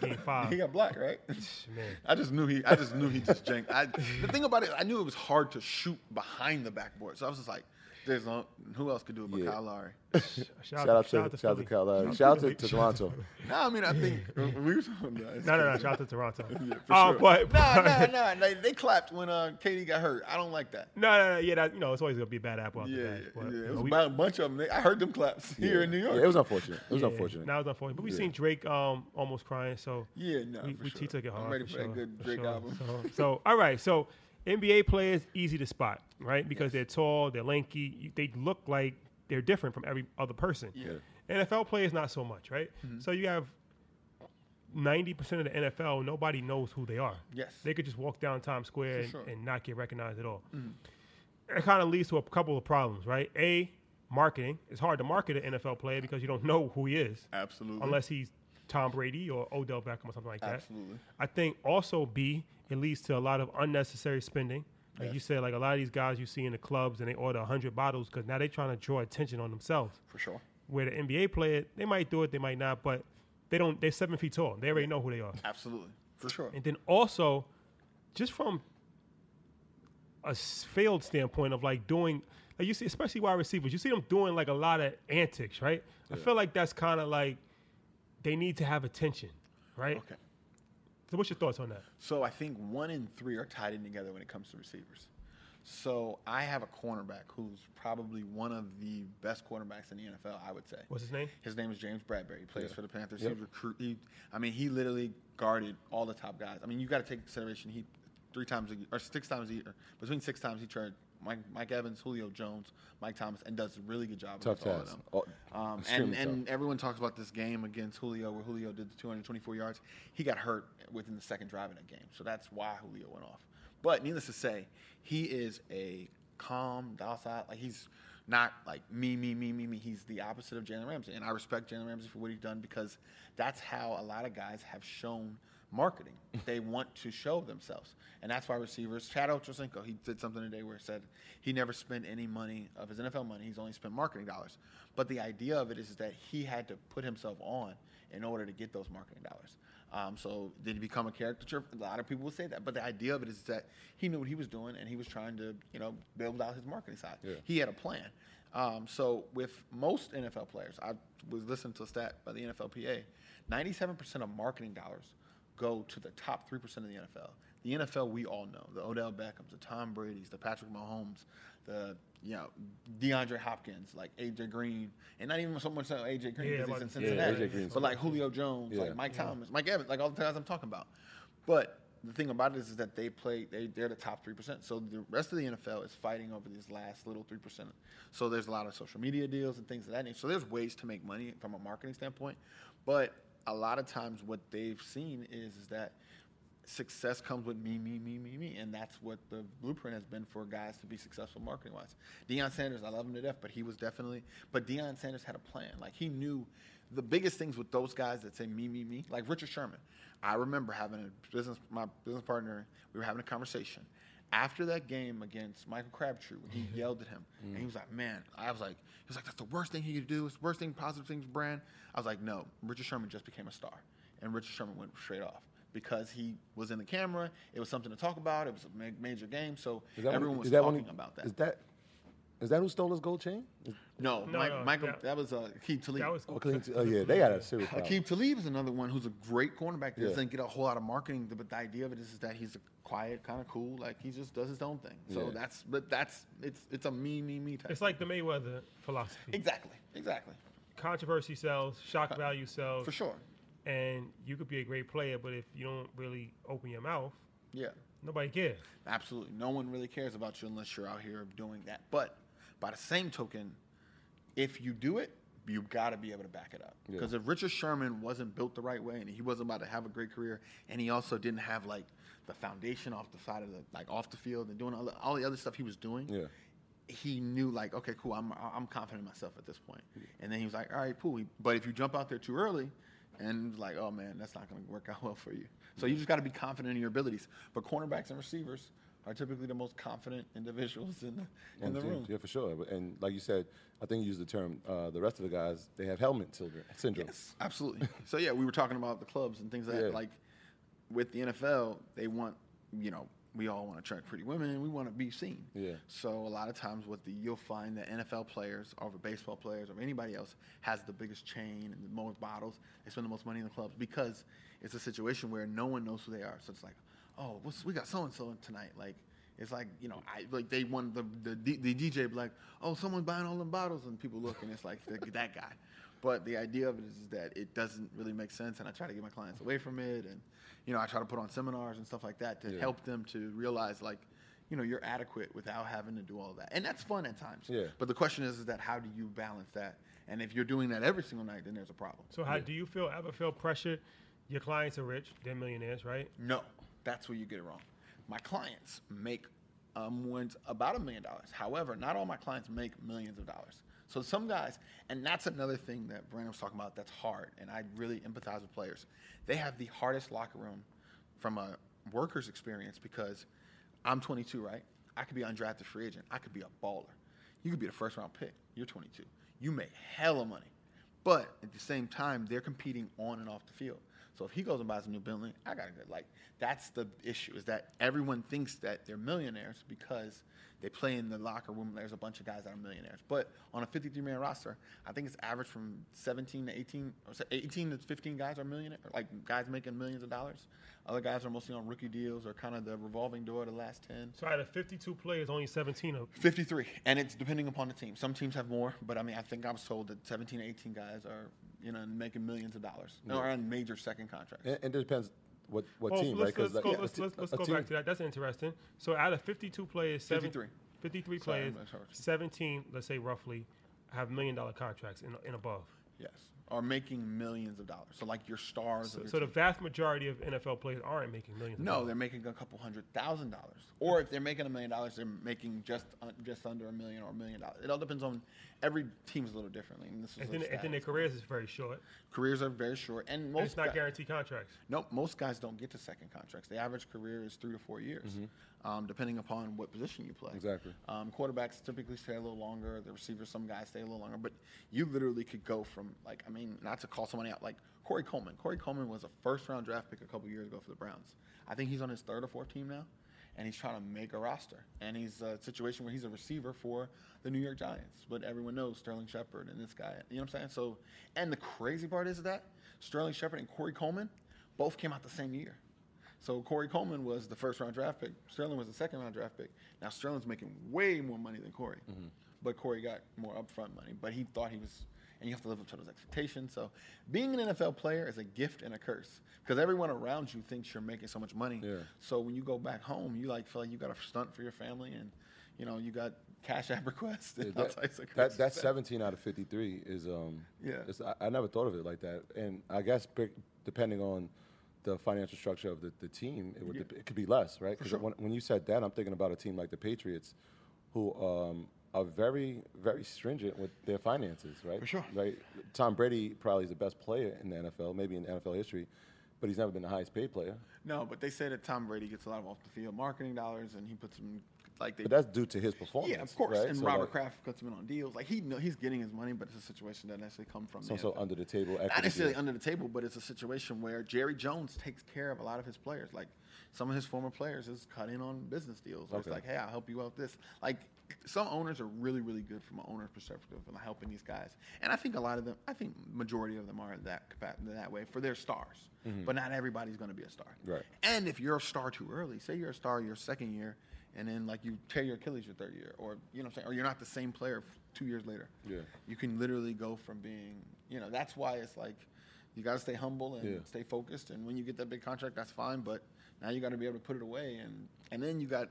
Game five, He got black, right? man. I just knew he. I just knew he just janked. I, the thing about it, I knew it was hard to shoot behind the backboard. So I was just like, "There's no who else could do it but Yeah. Kyle Lowry." Shout out to shout out to Philly. Kyle Lowry. Shout out to, to Toronto. no, I mean I think we were talking about. No, no, no. Shout out to Toronto. Yeah, for Uh, sure. but, no, no, no. They, they clapped when uh, KD got hurt. I don't like that. No, no, no. Yeah, that, you know, it's always gonna be a bad apple. After Yeah, that, yeah, but, yeah. you It know, was we- about a bunch of them. They- I heard them claps here in New York. Yeah, it was unfortunate. It was yeah, unfortunate. That was unfortunate. But we Yeah. seen Drake um almost crying, so Yeah, no, we, for we sure. he took it hard. I'm ready for, for that sure, good for Drake album. So, so all right, so NBA players easy to spot, right? Because they're tall, they're lanky, they look like they're different from every other person. Yeah. NFL players not so much, right? Mm-hmm. So you have ninety percent of the NFL, nobody knows who they are. Yes. They could just walk down Times Square and, sure. And not get recognized at all. It kind of leads to a couple of problems, right? A, marketing. It's hard to market an NFL player because you don't know who he is Absolutely. unless he's Tom Brady or Odell Beckham or something like that. Absolutely. I think also B, it leads to a lot of unnecessary spending. Like you said, like a lot of these guys you see in the clubs and they order 100 bottles because now they're trying to draw attention on themselves. For sure. Where the NBA player, they might do it, they might not, but they don't. They're seven feet tall. They already know who they are. Absolutely. For sure. And then also, just from a failed standpoint of like doing, like you see, especially wide receivers, you see them doing like a lot of antics, right? I feel like that's kind of like they need to have attention, right? Okay. So, what's your thoughts on that? So I think one and three are tied in together when it comes to receivers. So I have a cornerback who's probably one of the best cornerbacks in the NFL. I would say. What's his name? His name is James Bradberry. He plays for the Panthers. Yep. He recruit. He, I mean, he literally guarded all the top guys. I mean, you got to take into consideration he three times a year, or six times a year. Between six times he tried Mike, Mike Evans, Julio Jones, Mike Thomas, and does a really good job. Tough against all of them. All- Um, and and everyone talks about this game against Julio, where Julio did the 224 yards. He got hurt within the second drive of that game, so that's why Julio went off. But needless to say, he is a calm, docile. Like he's not like me, me, me, me, me. He's the opposite of Jalen Ramsey, and I respect Jalen Ramsey for what he's done because that's how a lot of guys have shown marketing. they want to show themselves, and that's why receivers. Chad Ochocinco, he did something today where he said he never spent any money of his NFL money. He's only spent marketing dollars. But the idea of it is is, that he had to put himself on in order to get those marketing dollars. Um, so did he become a caricature? A lot of people will say that, but the idea of it is that he knew what he was doing and he was trying to, you know, build out his marketing side. Yeah. He had a plan. Um, so with most NFL players, I was listening to a stat by the NFLPA, 97% of marketing dollars go to the top 3% of the NFL. The NFL we all know, the Odell Beckhams, the Tom Brady's, the Patrick Mahomes, the you know DeAndre Hopkins, like AJ Green, and not even so much so AJ Green because but- he's in Cincinnati, Green's but like Julio Jones, Yeah. like Mike Thomas, Mike Evans, like all the guys I'm talking about. But the thing about it is, is that they play, they, they're the top 3%. So the rest of the NFL is fighting over these last little 3%. So there's a lot of social media deals and things of that nature. So there's ways to make money from a marketing standpoint. But a lot of times what they've seen is, is that success comes with me, me, me, me, me. And that's what the blueprint has been for guys to be successful marketing wise. Deion Sanders, I love him to death, but he was definitely, but Deion Sanders had a plan. Like he knew the biggest things with those guys that say me, me, me, like Richard Sherman. I remember having a business, my business partner, we were having a conversation. After that game against Michael Crabtree, when he mm-hmm. yelled at him, and he was like, "Man," I was like, "He was like, that's the worst thing he could do. It's the worst thing, positive thing for brand." I was like, "No, Richard Sherman just became a star, and Richard Sherman went straight off because he was in the camera. It was something to talk about. It was a ma- major game, so Is that when- everyone was talking about that. Is that is that who stole his gold chain? No, No, Mike, no, Michael, that- that was uh, Aqib Talib. That was Oh, Clinton- oh, yeah, they got a serious problem. Aqib Talib is another one who's a great cornerback that Yeah. doesn't get a whole lot of marketing, but the idea of it is, is that he's a quiet, kind of cool, like he just does his own thing. So Yeah. that's, but that's, it's, it's a me, me, me type. It's like the Mayweather philosophy. exactly, exactly, Controversy sells, shock value sells, for sure. and you could be a great player, but if you don't really open your mouth, Yeah, nobody cares. absolutely. No one really cares about you unless you're out here doing that. But by the same token, if you do it, you got to be able to back it up. Yeah. Because if Richard Sherman wasn't built the right way and he wasn't about to have a great career, and he also didn't have like the foundation off the side of the like off the field and doing all the, all the other stuff he was doing, Yeah. he knew like, okay, cool, I'm I'm confident in myself at this point. And then he was like, all right, cool. But if you jump out there too early, and it's like, oh man, that's not going to work out well for you. So you just got to be confident in your abilities. But cornerbacks and receivers, are typically the most confident individuals in the in the room. Yeah, for sure. And like you said, I think you used the term. Uh, the rest of the guys, they have helmet syndrome. syndrome. Yes, absolutely. so yeah, we were talking about the clubs and things like Yeah. that. Like with the NFL, they want you know we all want to attract pretty women. and We want to be seen. Yeah. So a lot of times, what the you'll find that NFL players over baseball players or anybody else has the biggest chain and the most bottles. They spend the most money in the clubs because it's a situation where no one knows who they are. So it's like, oh, what's, we got so and so tonight. Like it's like you know, I like they want the the, the DJ be like, oh, someone's buying all them bottles, and people look and it's like that guy. But the idea of it is that it doesn't really make sense, and I try to get my clients away from it, and you know, I try to put on seminars and stuff like that to Yeah. help them to realize like, you know, you're adequate without having to do all that, and that's fun at times. Yeah. But the question is, is that how do you balance that? And if you're doing that every single night, then there's a problem. So how do you feel? Ever feel pressure? Your clients are rich; they're millionaires, right? No, that's where you get it wrong. My clients make um, about a million dollars. However, not all my clients make millions of dollars. So some guys, and that's another thing that Brandon was talking about that's hard, and I really empathize with players. They have the hardest locker room from a worker's experience because I'm 22, right? I could be undrafted free agent. I could be a baller. You could be the first round pick. You're 22. You make hella money. But at the same time, they're competing on and off the field. So if he goes and buys a new building, I gotta get like that's the issue is that everyone thinks that they're millionaires because they play in the locker room. There's a bunch of guys that are millionaires, but on a 53 man roster, I think it's average from 17 to 18, or 18 to 15 guys are millionaire, like guys making millions of dollars. Other guys are mostly on rookie deals or kind of the revolving door the last 10. So out of 52 players, only 17 of 53, and it's depending upon the team. Some teams have more, but I mean, I think I was told that 17, to 18 guys are, you know, and making millions of dollars or on major second contracts. And, and it depends what what Oh, team, let's, right? let's go, like, let's, let's, let's go back to that. That's interesting. So out of 52 players, seven, 53. 53 players, sorry. 17, let's say roughly, have million dollar contracts and, and above. Yes, are making millions of dollars. So like your stars. So, of your so the vast majority of NFL players aren't making millions. of no, dollars. they're making a couple hundred thousand dollars. Or if they're making a million dollars, they're making just uh, just under a million or a million dollars. It all depends on every team's a little differently. And this is And then, and then their careers is very short. careers are very short, and And most it's not guy- guaranteed contracts. Nope, most guys don't get to second contracts. The average career is three to four years, um, depending upon what position you play. Exactly. Um, quarterbacks typically stay a little longer. The receivers, some guys stay a little longer. But you literally could go from like, I mean, not to call somebody out, like Corey Coleman. Corey Coleman was a first round draft pick a couple years ago for the Browns. I think he's on his third or fourth team now, and he's trying to make a roster. And he's a situation where he's a receiver for the New York Giants. But everyone knows Sterling Shepard and this guy. You know what I'm saying? So, and the crazy part is that Sterling Shepard and Corey Coleman both came out the same year. So Corey Coleman was the first round draft pick. Sterling was the second round draft pick. Now Sterling's making way more money than Corey, mm-hmm. but Corey got more upfront money. But he thought he was, and you have to live up to those expectations. So being an NFL player is a gift and a curse because everyone around you thinks you're making so much money. Yeah. So when you go back home, you like feel like you got a stunt for your family, and you know you got cash app requests all that, that, crazy that 17 out of 53 is um Yeah. it's- I, I never thought of it like that and i guess depending on the financial structure of the, the team it would dep- it could be less right because sure. when, when you said that i'm thinking about a team like the patriots who um are very very stringent with their finances right For sure. right tom brady probably is the best player in the nfl maybe in nfl history but he's never been the highest paid player No, but they say that Tom Brady gets a lot of off the field marketing dollars, and he puts them like they but that's due to his performance Yeah, of course. right? And So, Robert like, Kraft puts him in on deals. Like he know he's getting his money, but it's a situation that necessarily come from sort NFL. under the table Not necessarily deal. under the table, but it's a situation where Jerry Jones takes care of a lot of his players. Like some of his former players is cut in on business deals. Okay. It's like, hey, I'll help you out with this. Like some owners are really, really good from an owner's perspective and helping these guys. And I think a lot of them, I think majority of them are that that way for their stars. Mm-hmm. But not everybody's going to be a star. Right. And if you're a star too early, say you're a star your second year, and then like you tear your Achilles your third year, or you know what I'm saying, or you're not the same player two years later. Yeah. You can literally go from being, you know, that's why it's like you got to stay humble and Yeah. stay focused. And when you get that big contract, that's fine. But now you got to be able to put it away, and and then you got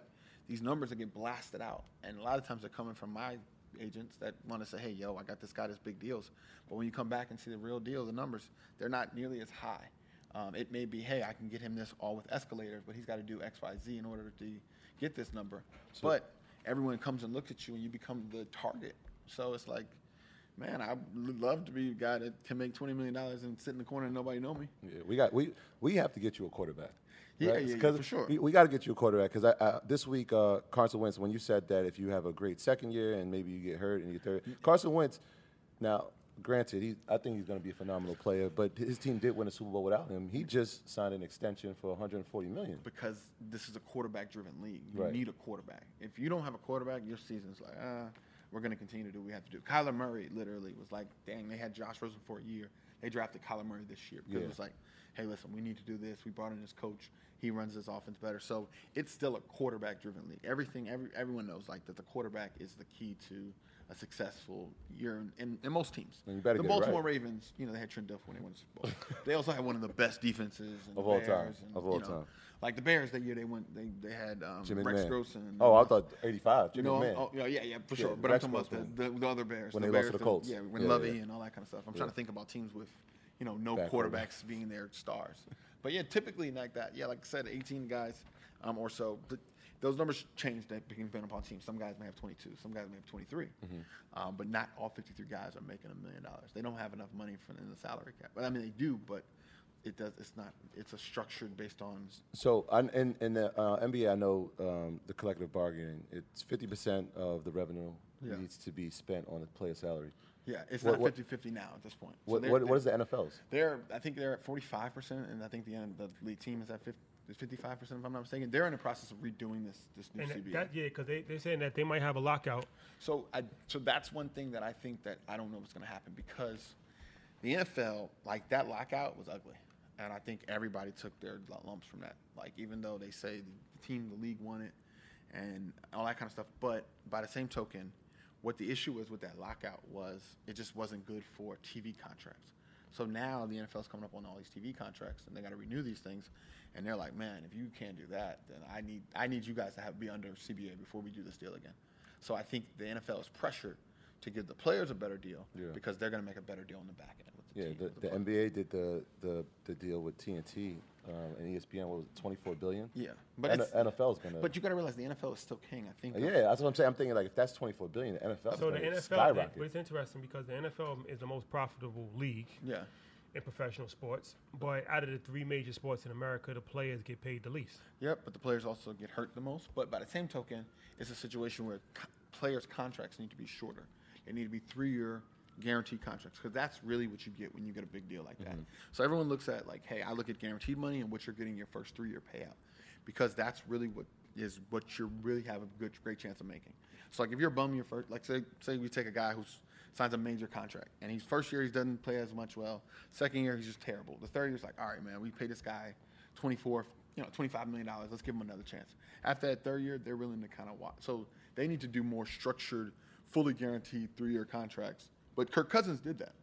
these numbers that get blasted out, and a lot of times they're coming from my agents that want to say, hey, yo, I got this guy, this big deals. But when you come back and see the real deal, the numbers, they're not nearly as high. Um, it may be, hey, I can get him this all with escalators, but he's got to do X, Y, Z in order to get this number. but everyone comes and looks at you, and you become the target. So it's like, man, I would love to be a guy that can make twenty million dollars and sit in the corner and nobody know me. Yeah, we got we we have to get you a quarterback. Yeah, right? yeah, yeah, for sure. We, we got to get you a quarterback because this week uh, Carson Wentz. When you said that if you have a great second year and maybe you get hurt in your third, Carson Wentz. Now, granted, he, I think he's going to be a phenomenal player, but his team did win a Super Bowl without him. He just signed an extension for 140 million. because this is a quarterback-driven league. You Right. need a quarterback. If you don't have a quarterback, your season's like, ah, we're going to continue to do what we have to do. Kyler Murray literally was like, dang, they had Josh Rosen for a year. They drafted Kyler Murray this year because Yeah. it was like, hey, listen, we need to do this. We brought in this coach. He runs this offense better. So it's still a quarterback-driven league. Everything, every, everyone knows like that the quarterback is the key to a successful year in, in, most teams. And you better the it right. Baltimore Ravens, you know, they had Trent Dilfer when they won the Super Bowl. they also had one of the best defenses Of all time. And, Of all know, time. like the Bears that year, they went. They they had um, Jimmy Rex McMahon. Gross and Oh, I thought 85. you know, oh, yeah, yeah, yeah, for Yeah, sure. But Rex I'm talking about the, the, the other Bears. When the they lost Bears to the Colts. Yeah, when Yeah, Lovie yeah. and all that kind of stuff. I'm Yeah. trying to think about teams with, you know, no Bad quarterbacks being their stars. But yeah, typically like that. Yeah, like I said, 18 guys um, or so. But those numbers change depending upon teams. Some guys may have 22. Some guys may have 23. Mm-hmm. Um, but not all 53 guys are making a million dollars. They don't have enough money for in the salary cap. But I mean, they do, but it does. It's not. It's a structured based on So in, in the uh, NBA, I know um, the collective bargaining. It's 50% of the revenue Yeah. needs to be spent on the player salary. Yeah, it's What- not what- 50-50 now at this point. So What, what, what is the NFL's? They're, I think they're at 45%, and I think the the league team is at 50, 55%, if I'm not mistaken. They're in the process of redoing this this new And CBA. that, yeah, because they they're saying that they might have a lockout. So I so that's one thing that I think that I don't know what's going to happen because the NFL like that lockout was ugly, and I think everybody took their lumps from that. Like even though they say the team, the league won it, and all that kind of stuff, but by the same token, what the issue was with that lockout was it just wasn't good for TV contracts. So now the NFL's coming up on all these TV contracts, and they got to renew these things, and they're like, man, if you can't do that, then I need I need you guys to have be under CBA before we do this deal again. So I think the NFL is pressured to give the players a better deal Yeah. because they're going to make a better deal on the back end. With the Yeah, team, the, the players. NBA did the, the, the deal with TNT um, and ESPN. What was it, 24 billion? Yeah, but N- it's, NFL's gonna. but you got to realize the NFL is still king. I think. of- yeah, that's what I'm saying. I'm thinking like if that's 24 billion, the NFL So the gonna NFL, skyrocket. but it's interesting because the NFL is the most profitable league Yeah. in professional sports. But out of the three major sports in America, the players get paid the least. Yep, but the players also get hurt the most. But by the same token, it's a situation where co- players' contracts need to be shorter. They need to be three-year guaranteed contracts because that's really what you get when you get a big deal like that. Mm-hmm. So everyone looks at like, hey, I look at guaranteed money and what you're getting your first three-year payout because that's really what is what you really have a good great chance of making. So like if you're a bum your first, like say say we take a guy who signs a major contract and he's first year he doesn't play as much well, second year he's just terrible. The third year's like, all right, man, we pay this guy 24, you know, 25 million dollars. Let's give him another chance. After that third year, they're willing to kind of watch. So they need to do more structured, fully guaranteed three-year contracts. But Kirk Cousins did that.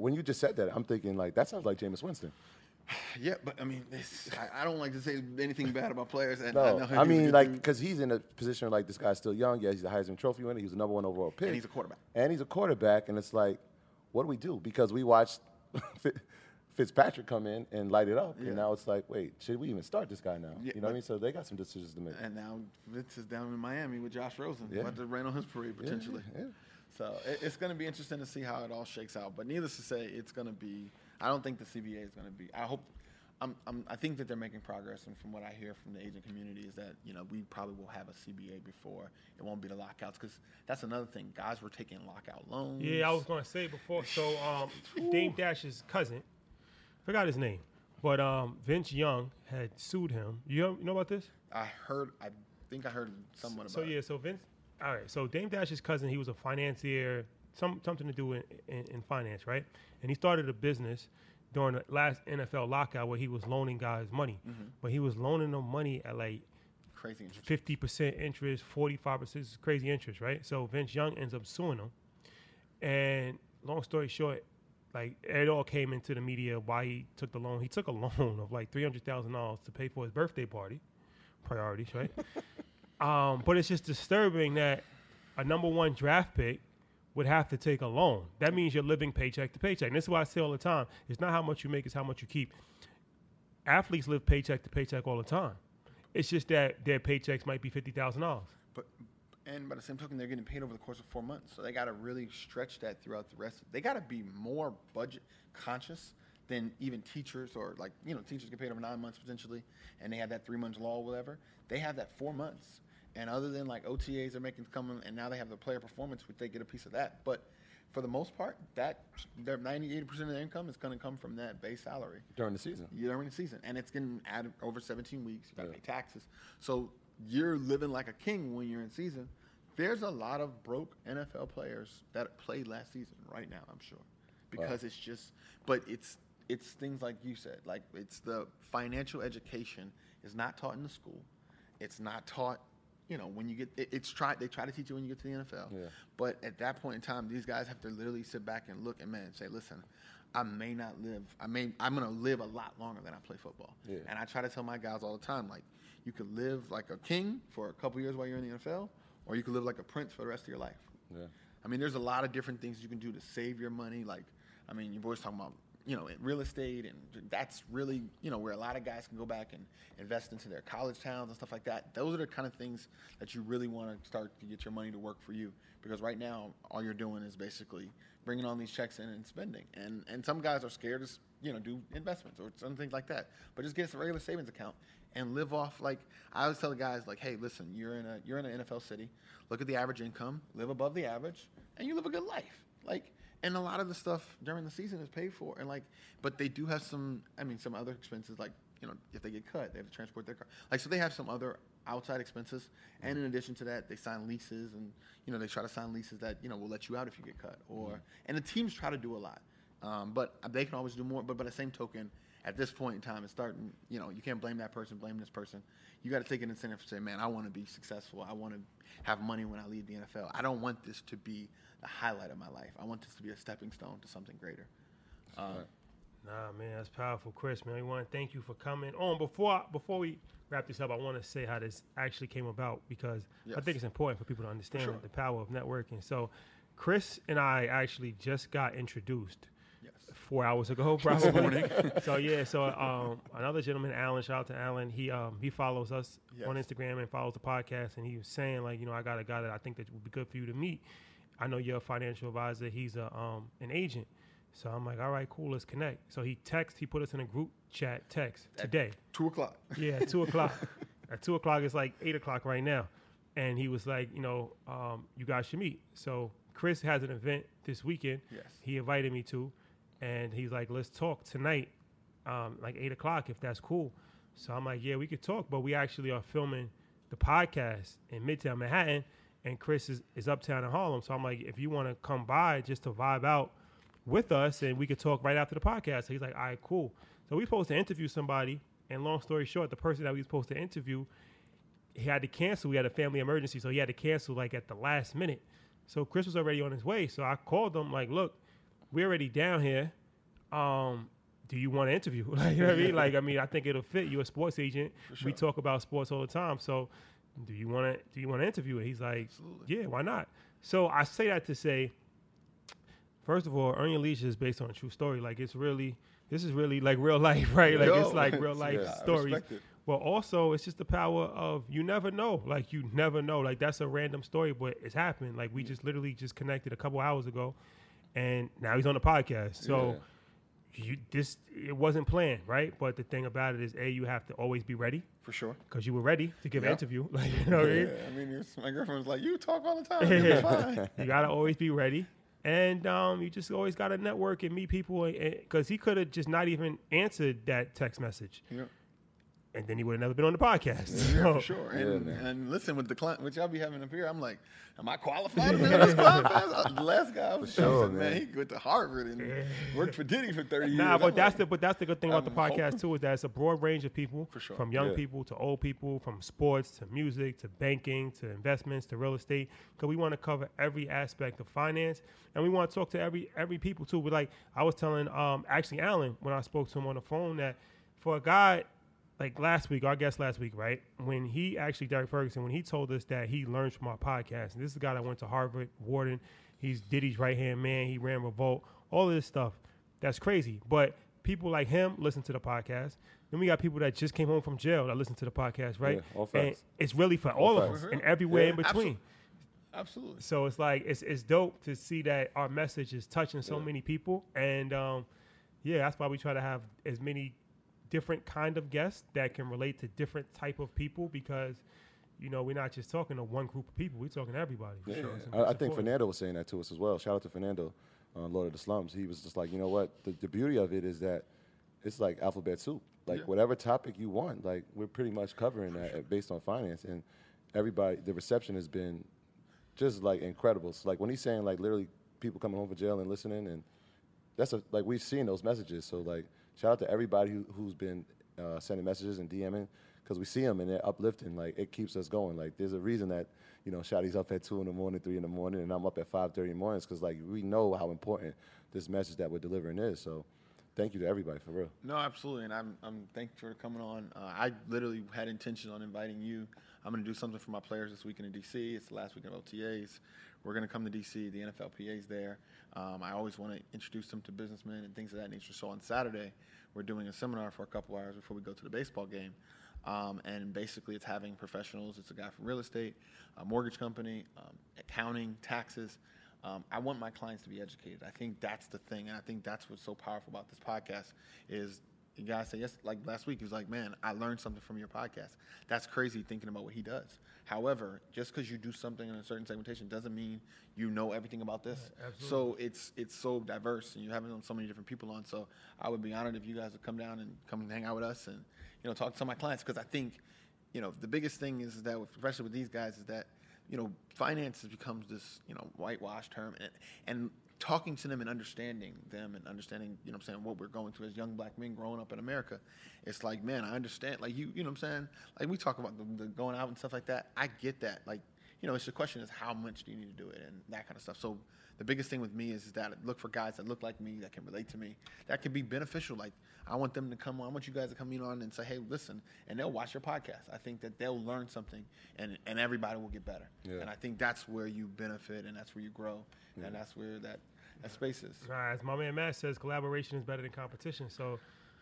When you just said that, I'm thinking like that sounds like Jameis Winston. Yeah, but I mean, I, I don't like to say anything bad about players. And No, know I a mean like because he's in a position like this guy's still young. Yeah, he's a Heisman Trophy winner. He's the number one overall pick, And he's a quarterback. And he's a quarterback, and it's like, what do we do? Because we watched Fitzpatrick come in and light it up, Yeah. and now it's like, wait, should we even start this guy now? Yeah, you know what I mean? So they got some decisions to make. And now Vince is down in Miami with Josh Rosen, Yeah. about to rain on his parade potentially. yeah. So it, it's going to be interesting to see how it all shakes out. But needless to say, it's going to be. I don't think the CBA is going to be. I hope. I'm, I'm, I think that they're making progress, and from what I hear from the agent community is that you know we probably will have a CBA before it won't be the lockouts because that's another thing. Guys were taking lockout loans. Yeah, I was going to say before. So um, Dame Dash's cousin, forgot his name, but um, Vince Young had sued him. You know, you know about this? I heard. I think I heard someone about. So it. yeah, so Vince. All right, so Dame Dash's cousin, he was a financier, some something to do in, in, in finance, right? And he started a business during the last NFL lockout where he was loaning guys money, mm-hmm. but he was loaning them money at like crazy. Interest. fifty percent interest, forty five percent crazy interest, right? So Vince Young ends up suing him, and long story short, like it all came into the media why he took the loan. He took a loan of like three hundred thousand dollars to pay for his birthday party. Priorities, right? um, but it's just disturbing that a number one draft pick would have to take a loan. That means you're living paycheck to paycheck. And this is why I say all the time: it's not how much you make; it's how much you keep. Athletes live paycheck to paycheck all the time. It's just that their paychecks might be fifty thousand dollars. But and by the same token, they're getting paid over the course of four months, so they got to really stretch that throughout the rest. Of, They got to be more budget conscious than even teachers or like you know teachers get paid over nine months potentially, and they have that three months law or whatever. They have that four months, and other than like OTAs they're making coming, and now they have the player performance, which they get a piece of that. But for the most part, that their 90, 80 percent of their income is going to come from that base salary during the season. during the season, and it's getting added over 17 weeks. You got to Yeah. pay taxes, so you're living like a king when you're in season. There's a lot of broke NFL players that played last season right now. I'm sure because it's just, but it's it's things like you said, like it's the financial education is not taught in the school. It's not taught. You know, when you get it, it's tried. they try to teach you when you get to the NFL. Yeah. But at that point in time, these guys have to literally sit back and look and man say, listen, I may not live. I may I'm gonna live a lot longer than I play football. Yeah. And I try to tell my guys all the time, like, you could live like a king for a couple years while you're in the NFL, or you could live like a prince for the rest of your life. Yeah. I mean, there's a lot of different things you can do to save your money. Like, I mean, your boys talking about, you know, in real estate, and that's really, you know, where a lot of guys can go back and invest into their college towns and stuff like that. Those are the kind of things that you really want to start to get your money to work for you. Because right now, all you're doing is basically bringing all these checks in and spending. And and some guys are scared to, you know, do investments or some things like that. But just get a regular savings account and live off like I always tell the guys like, hey, listen, you're in a you're in an NFL city. Look at the average income, live above the average, and you live a good life. Like, and a lot of the stuff during the season is paid for, and like, but they do have some. I mean, some other expenses like you know if they get cut, they have to transport their car. Like, so they have some other outside expenses, and in addition to that, they sign leases, and you know they try to sign leases that you know will let you out if you get cut, or and the teams try to do a lot. Um, but they can always do more. But by the same token, at this point in time, it's starting. You know, you can't blame that person, blame this person. You got to take an incentive to say, man, I want to be successful. I want to have money when I leave the NFL. I don't want this to be the highlight of my life. I want this to be a stepping stone to something greater. Um, Nah, man, that's powerful, Chris. Man, we want to thank you for coming on. Before before we wrap this up, I want to say how this actually came about because I think it's important for people to understand sure. the power of networking. So, Chris and I actually just got introduced yes. four hours ago, probably. Morning. So yeah, so um, another gentleman, Alan, shout out to Alan. He um, he follows us on Instagram and follows the podcast, and he was saying like, you know, I got a guy that I think that would be good for you to meet. I know you're a financial advisor. He's a um, an agent. So I'm like, all right, cool, let's connect. So he text, he put us in a group chat text today. Two o'clock. Yeah, two o'clock. At two o'clock, it's like eight o'clock right now. And he was like, you know, um, you guys should meet. So Chris has an event this weekend. Yes. He invited me to, and he's like, let's talk tonight, um, like eight o'clock, if that's cool. So I'm like, yeah, we could talk, but we actually are filming the podcast in Midtown Manhattan, and Chris is, is uptown in Harlem. So I'm like, if you want to come by just to vibe out with us, and we could talk right after the podcast. So he's like, all right, cool. So we supposed to interview somebody, and long story short, the person that we were supposed to interview, he had to cancel. We had a family emergency, so he had to cancel like at the last minute. So Chris was already on his way. So I called him like, look, we're already down here. Um, do you want to interview? Like, you know what I mean? Like, I mean, I think it'll fit. You're a sports agent. We talk about sports all the time. So, do you want to? Do you want to interview it? He's like, yeah, why not? So I say that to say, first of all, Earn Your Leisure is based on a true story. Like, it's really, this is really like real life, right? Like, it's like real life yeah, stories. But also, it's just the power of you never know. Like, you never know. Like, that's a random story, but it's happened. Like, we just literally just connected a couple hours ago, and now he's on the podcast. So you this it wasn't planned, right? But the thing about it is, a you have to always be ready For sure. because you were ready to give an interview. Like you know I Yeah, mean? I mean, it's- my girlfriend was like, "You talk all the time. It's fine." you gotta always be ready, and um, you just always gotta network and meet people. Because he could have just not even answered that text message, Yeah. And then he would have never been on the podcast. Yeah, So- for sure. And, man. and listen, with the client, which y'all be having up here, I'm like, am I qualified to be on this podcast? The last guy I was sure, saying, man, man. he went to Harvard and worked for Diddy for 30 years. Nah, but I'm that's like, the but that's the good thing about the I'm podcast hoping. too is that it's a broad range of people, For sure. from young Yeah. people to old people, from sports to music to banking to investments to real estate. Because we want to cover every aspect of finance, and we want to talk to every every people too. But like I was telling, um, actually Alan when I spoke to him on the phone that for a guy like last week, our guest last week, right? When he actually Derek Ferguson, when he told us that he learned from our podcast, and this is a guy that went to Harvard, Wharton, he's Diddy's right hand man, he ran Revolt, all of this stuff. That's crazy. But people like him listen to the podcast. Then we got people that just came home from jail that listen to the podcast, right? Yeah, all and facts. it's really for all, of facts. us and everywhere Yeah, in between. Absolutely. So it's like it's it's dope to see that our message is touching so many people, and um, yeah, that's why we try to have as many different kind of guests that can relate to different type of people because you know we're not just talking to one group of people we're talking to everybody Yeah, sure. I, I think. Fernando was saying that to us as well. Shout out to Fernando, uh, Lord of the Slums. He was just like, you know what? The, the beauty of it is that it's like alphabet soup. Like Yeah. whatever topic you want, like we're pretty much covering that uh, based on finance. And everybody, the reception has been just like incredible. So like when he's saying like literally people coming home from jail and listening, and that's a, like we've seen those messages. So like shout out to everybody who, who's been uh, sending messages and DMing because we see them and they're uplifting. Like it keeps us going. Like there's a reason that you know Shotty's up at two in the morning, three in the morning, and I'm up at five thirty in the mornings because like we know how important this message that we're delivering is. So thank you to everybody for real. No, absolutely, and I'm I'm thankful for coming on. Uh, I literally had intention on inviting you. I'm going to do something for my players this weekend in DC. It's the last weekend of OTAs. We're going to come to DC. The NFLPA is there. Um, I always want to introduce them to businessmen and things of that nature. So on Saturday, we're doing a seminar for a couple hours before we go to the baseball game. Um, and basically, it's having professionals. It's a guy from real estate, a mortgage company, um, accounting, taxes. Um, I want my clients to be educated. I think that's the thing, and I think that's what's so powerful about this podcast is you guys say yes. Like last week, he was like, "Man, I learned something from your podcast." That's crazy thinking about what he does. However, just because you do something in a certain segmentation doesn't mean you know everything about this. so it's it's so diverse, and you have so many different people on. So I would be honored if you guys would come down and come and hang out with us, and you know talk to some of my clients because I think you know the biggest thing is that especially with these guys is that you know finances becomes this you know whitewash term and and talking to them and understanding them and understanding you know what I'm saying what we're going through as young black men growing up in America it's like man I understand like you you know what I'm saying? Like we talk about the, the going out and stuff like that. I get that. Like you know it's the question is how much do you need to do it and that kind of stuff. So the biggest thing with me is, is that I look for guys that look like me that can relate to me that can be beneficial. Like I want them to come on I want you guys to come in on and say hey listen and they'll watch your podcast. I think that they'll learn something and and everybody will get better. Yeah. and I think that's where you benefit and that's where you grow. And that's where that that space is as my man Matt says, collaboration is better than competition. So,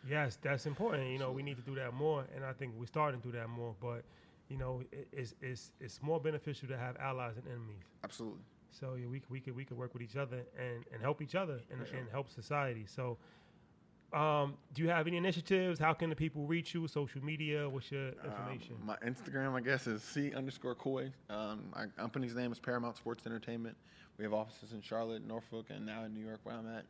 yes, that's important. You know, we need to do that more, and I think we're starting to do that more. But, you know, it, it's, it's it's more beneficial to have allies and enemies. absolutely So yeah, we we could we could work with each other and, and help each other and, and help society. So, um, do you have any initiatives? How can the people reach you? Social media? What's your information? Um, my Instagram, I guess, is C underscore Coy. Um, my company's name is Paramount Sports Entertainment. We have offices in Charlotte, Norfolk, and now in New York, where I'm at.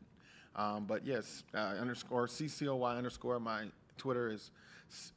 Um, but yes, uh, underscore CCOY underscore. My Twitter is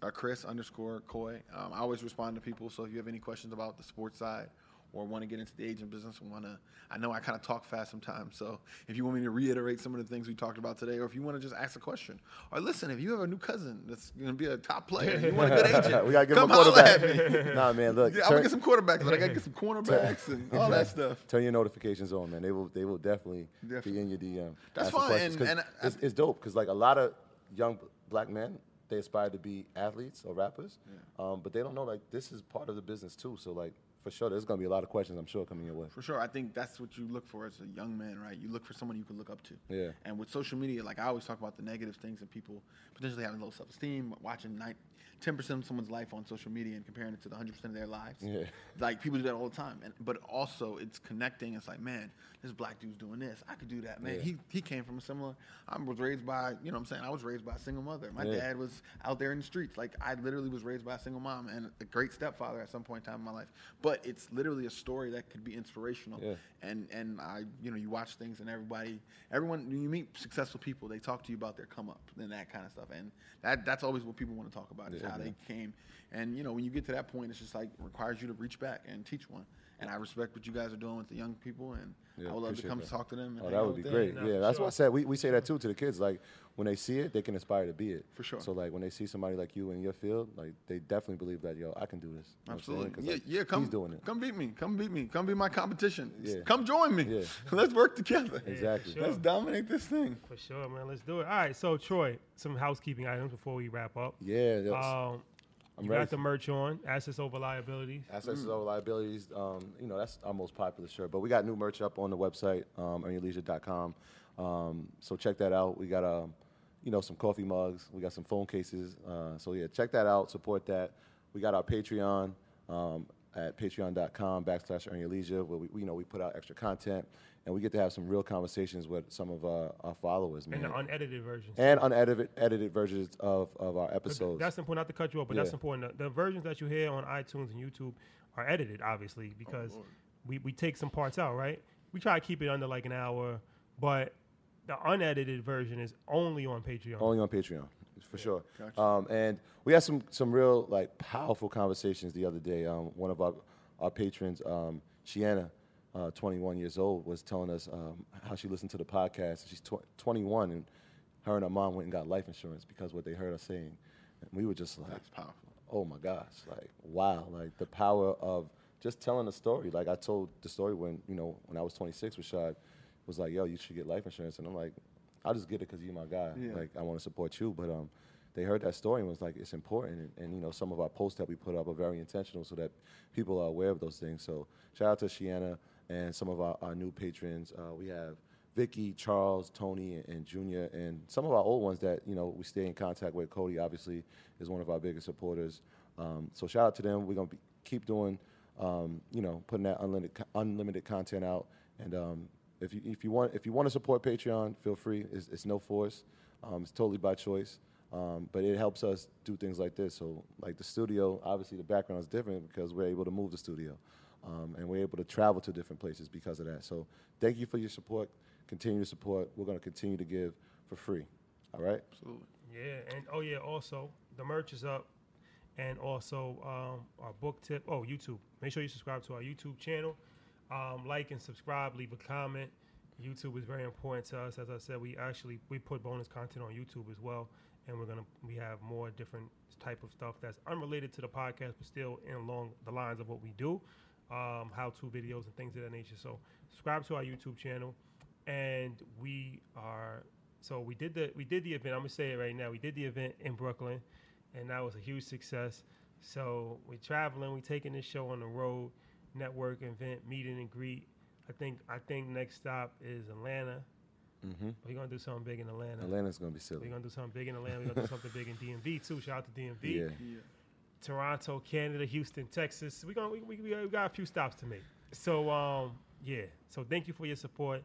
uh, Chris underscore Coy. Um, I always respond to people, so if you have any questions about the sports side or want to get into the agent business, want to, I know I kind of talk fast sometimes. So if you want me to reiterate some of the things we talked about today, or if you want to just ask a question, or listen, if you have a new cousin that's going to be a top player, you want a good agent, we gotta give him come a holler at me. nah, man, look. Yeah, I'm gonna get some quarterbacks, but I gotta get some cornerbacks and all that stuff. Turn your notifications on, man. They will they will definitely, Definitely. be in your DM. That's fine, and- and I- it's, it's dope because like a lot of young black men, they aspire to be athletes or rappers, um, but they don't know like this is part of the business too. So like for sure, there's gonna be a lot of questions I'm sure coming your way. For sure, I think that's what you look for as a young man, right? You look for someone you can look up to. Yeah. And with social media, like I always talk about the negative things and people potentially having low self-esteem, watching nine, 10% of someone's life on social media and comparing it to the 100% of their lives. Yeah. Like people do that all the time. And but also it's connecting. It's like, man, this black dude's doing this. I could do that, man. Yeah. He he came from a similar. I was raised by, you know, what I'm saying I was raised by a single mother. My Yeah. dad was out there in the streets. Like I literally was raised by a single mom and a great stepfather at some point in time in my life. But it's literally a story that could be inspirational. Yeah. And and I, you know, you watch things and everybody, everyone, you meet successful people, they talk to you about their come up and that kind of stuff. And that that's always what people want to talk about Yeah, how they came. And you know, when you get to that point, it's just like requires you to reach back and teach one. And I respect what you guys are doing with the young people, and Yeah, I would love to come that. talk to them. And Oh, that would be with great. No, yeah, that's sure. what I said. We, we say that too to the kids. Like when they see it, they can aspire to be it. For sure. So like when they see somebody like you in your field, like they definitely believe that yo, I can do this. You know what I'm saying? Absolutely. 'Cause, Yeah, like, yeah. Come, he's doing it. Come beat me. Come beat me. Come be my competition. Yeah. Come join me. Yeah. Let's work together. Exactly. sure. Let's dominate this thing. For sure, man. Let's do it. All right. So Troy, some housekeeping items before we wrap up. Yeah, Um, I'm you got the merch on, assets over liabilities. Assets over liabilities, um, you know, that's our most popular shirt. But we got new merch up on the website, um, earnyourleisure.com. Um, so check that out. We got, um, you know, some coffee mugs. We got some phone cases. Uh, so yeah, check that out. Support that. We got our Patreon. Um, at patreon.com backslash earn your leisure, where we, you know, we put out extra content and we get to have some real conversations with some of our, our followers, man. And the unedited versions. And unedited edited versions of, of our But th- episodes. That's important, not to cut you off, but that's important. The, the versions that you hear on iTunes and YouTube are edited, obviously, because we, we take some parts out, right? We try to keep it under like an hour, but the unedited version is only on Patreon. Only on Patreon, for sure. Um, and we had some some real like powerful conversations the other day. Um, one of our our patrons, um, Shiana, uh, 21 years old, was telling us um, how she listened to the podcast. She's tw- 21, and her and her mom went and got life insurance because what they heard us saying. And we were just like, That's powerful. oh my gosh, like wow, like the power of just telling a story. Like I told the story when you know when I was 26, Rashad was like, yo, you should get life insurance, and I'm like, I'll just get it because you're my guy. Yeah. Like I want to support you, but um, they heard that story and was like, it's important, and, and you know some of our posts that we put up are very intentional so that people are aware of those things. So shout out to Shiana and some of our, our new patrons. Uh, we have. Vicky, Charles, Tony, and, and Junior, and some of our old ones that you know we stay in contact with. Cody obviously is one of our biggest supporters. Um, so shout out to them. We're gonna be, keep doing, um, you know, putting that unlimited unlimited content out. And um, if you if you want if you want to support Patreon, feel free. It's, it's no force. Um, it's totally by choice. Um, but it helps us do things like this. So like the studio, obviously the background is different because we're able to move the studio. Um, and we're able to travel to different places because of that. So thank you for your support. Continue to support. We're going to continue to give for free. All right? Absolutely. Yeah, and oh yeah, also the merch is up, and also um, our book tip. Oh, YouTube. Make sure you subscribe to our YouTube channel. Um, like and subscribe. Leave a comment. YouTube is very important to us. As I said, we actually we put bonus content on YouTube as well, and we're gonna we have more different type of stuff that's unrelated to the podcast, but still in along the lines of what we do, um, how-to videos and things of that nature. So subscribe to our YouTube channel, and we are so we did the we did the event. I'm gonna say it right now. We did the event in Brooklyn, and that was a huge success. So we're traveling. We're taking this show on the road, network event, meeting and greet. I think I think next stop is Atlanta. Mm-hmm. We're gonna do something big in Atlanta. Atlanta's going to be silly. We're gonna do something big in Atlanta. We're gonna do something big in DMV too. Shout out to DMV. Yeah. Yeah. Toronto, Canada, Houston, Texas. We gonna we, we, we got- a few stops to make. So um yeah. So thank you for your support,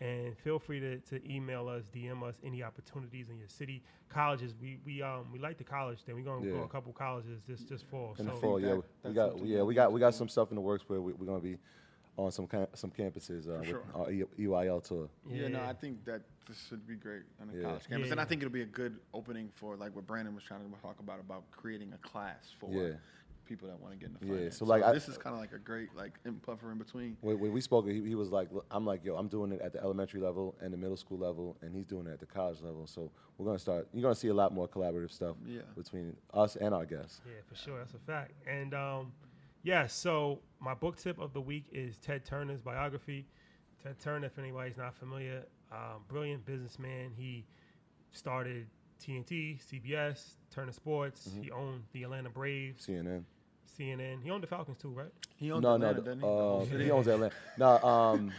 and feel free to, to email us, DM us any opportunities in your city, colleges. We we um we like the college thing. We're gonna go Yeah. a couple colleges this this fall. In the so fall, yeah, that- we got yeah we we got we got some stuff in the works where we, we're going to be on some cam- some campuses uh, with sure. our E- EYL tour. Yeah, no, I think that this should be great on the Yeah. college campus, and I think it'll be a good opening for like what Brandon was trying to talk about about creating a class for Yeah. people that want to get into Yeah, finance. so, like, I- this is kind of like a great like in puffer in between. When, when we spoke, he, he was like, "I'm like, yo, I'm doing it at the elementary level and the middle school level, and he's doing it at the college level. So we're gonna start. You're gonna see a lot more collaborative stuff Yeah. between us and our guests. Yeah, for sure. That's a fact. And um, yeah, so my book tip of the week is Ted Turner's biography. Ted Turner, if anybody's not familiar, um, brilliant businessman. He started TNT, CBS, Turner Sports. Mm-hmm. He owned the Atlanta Braves, CNN. CNN. He owned the Falcons too, right? He owns No, Atlanta, no, doesn't the, he? Uh, he owns Atlanta. No, um,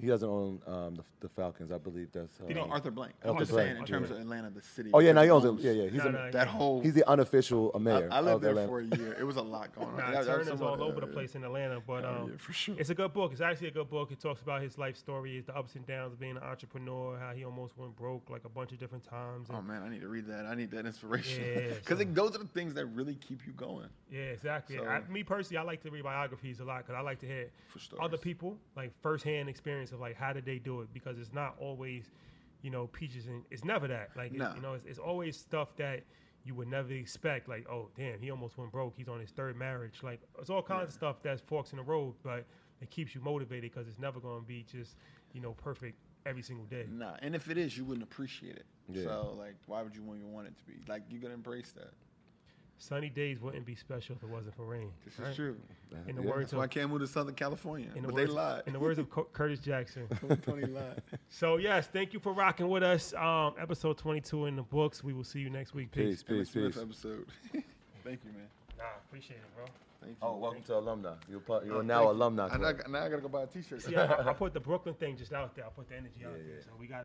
he doesn't own um, the, the Falcons. I believe that's. Uh, No, Arthur Blank. I'm Arthur just saying Blank, in terms yeah. of Atlanta, the city. Oh yeah, no, he owns it. Yeah, yeah. He's No, a, no, That whole. he's the unofficial I, mayor. I lived of there Atlanta. for a year. It was a lot going on. Nah, That- that Turner's some all over the place in Atlanta, but um, yeah, for sure. it's a good book. It's actually a good book. It talks about his life story, the ups and downs of being an entrepreneur, how he almost went broke like a bunch of different times. and- Oh man, I need to read that. I need that inspiration Yeah, because so- those are the things that really keep you going. Yeah, exactly. So- I, me personally, I like to read biographies a lot because I like to hear other stories. people like firsthand experience of like how did they do it because it's not always, you know, peaches and it's never that. Like it- you know, it's, it's always stuff that you would never expect. Like oh damn, he almost went broke. He's on his third marriage. Like it's all kinds of stuff that's forks in the road, but it keeps you motivated because it's never going to be just you know perfect every single day. Nah, and if it is, you wouldn't appreciate it. Yeah. So like, why would you even want it to be? Like, you gotta embrace that. Sunny days wouldn't be special if it wasn't for rain. This right? is true. In the Yeah. words That's why I of can't move to Southern California. in the but words, they lied. in the words of Cu- Curtis Jackson. Tony lied. So yes, thank you for rocking with us. Um, episode 22 in the books. We will see you next week. Peace, Peace. peace, Smith peace. episode. Thank you, man. Nah, appreciate it, bro. Thank you. Oh, welcome to alumni. You're part, you're Oh, now thank alumni. I, now, now I gotta go buy a T-shirt. See, I, I- I put the Brooklyn thing just out there. I put the energy out Yeah, there. yeah. So we got.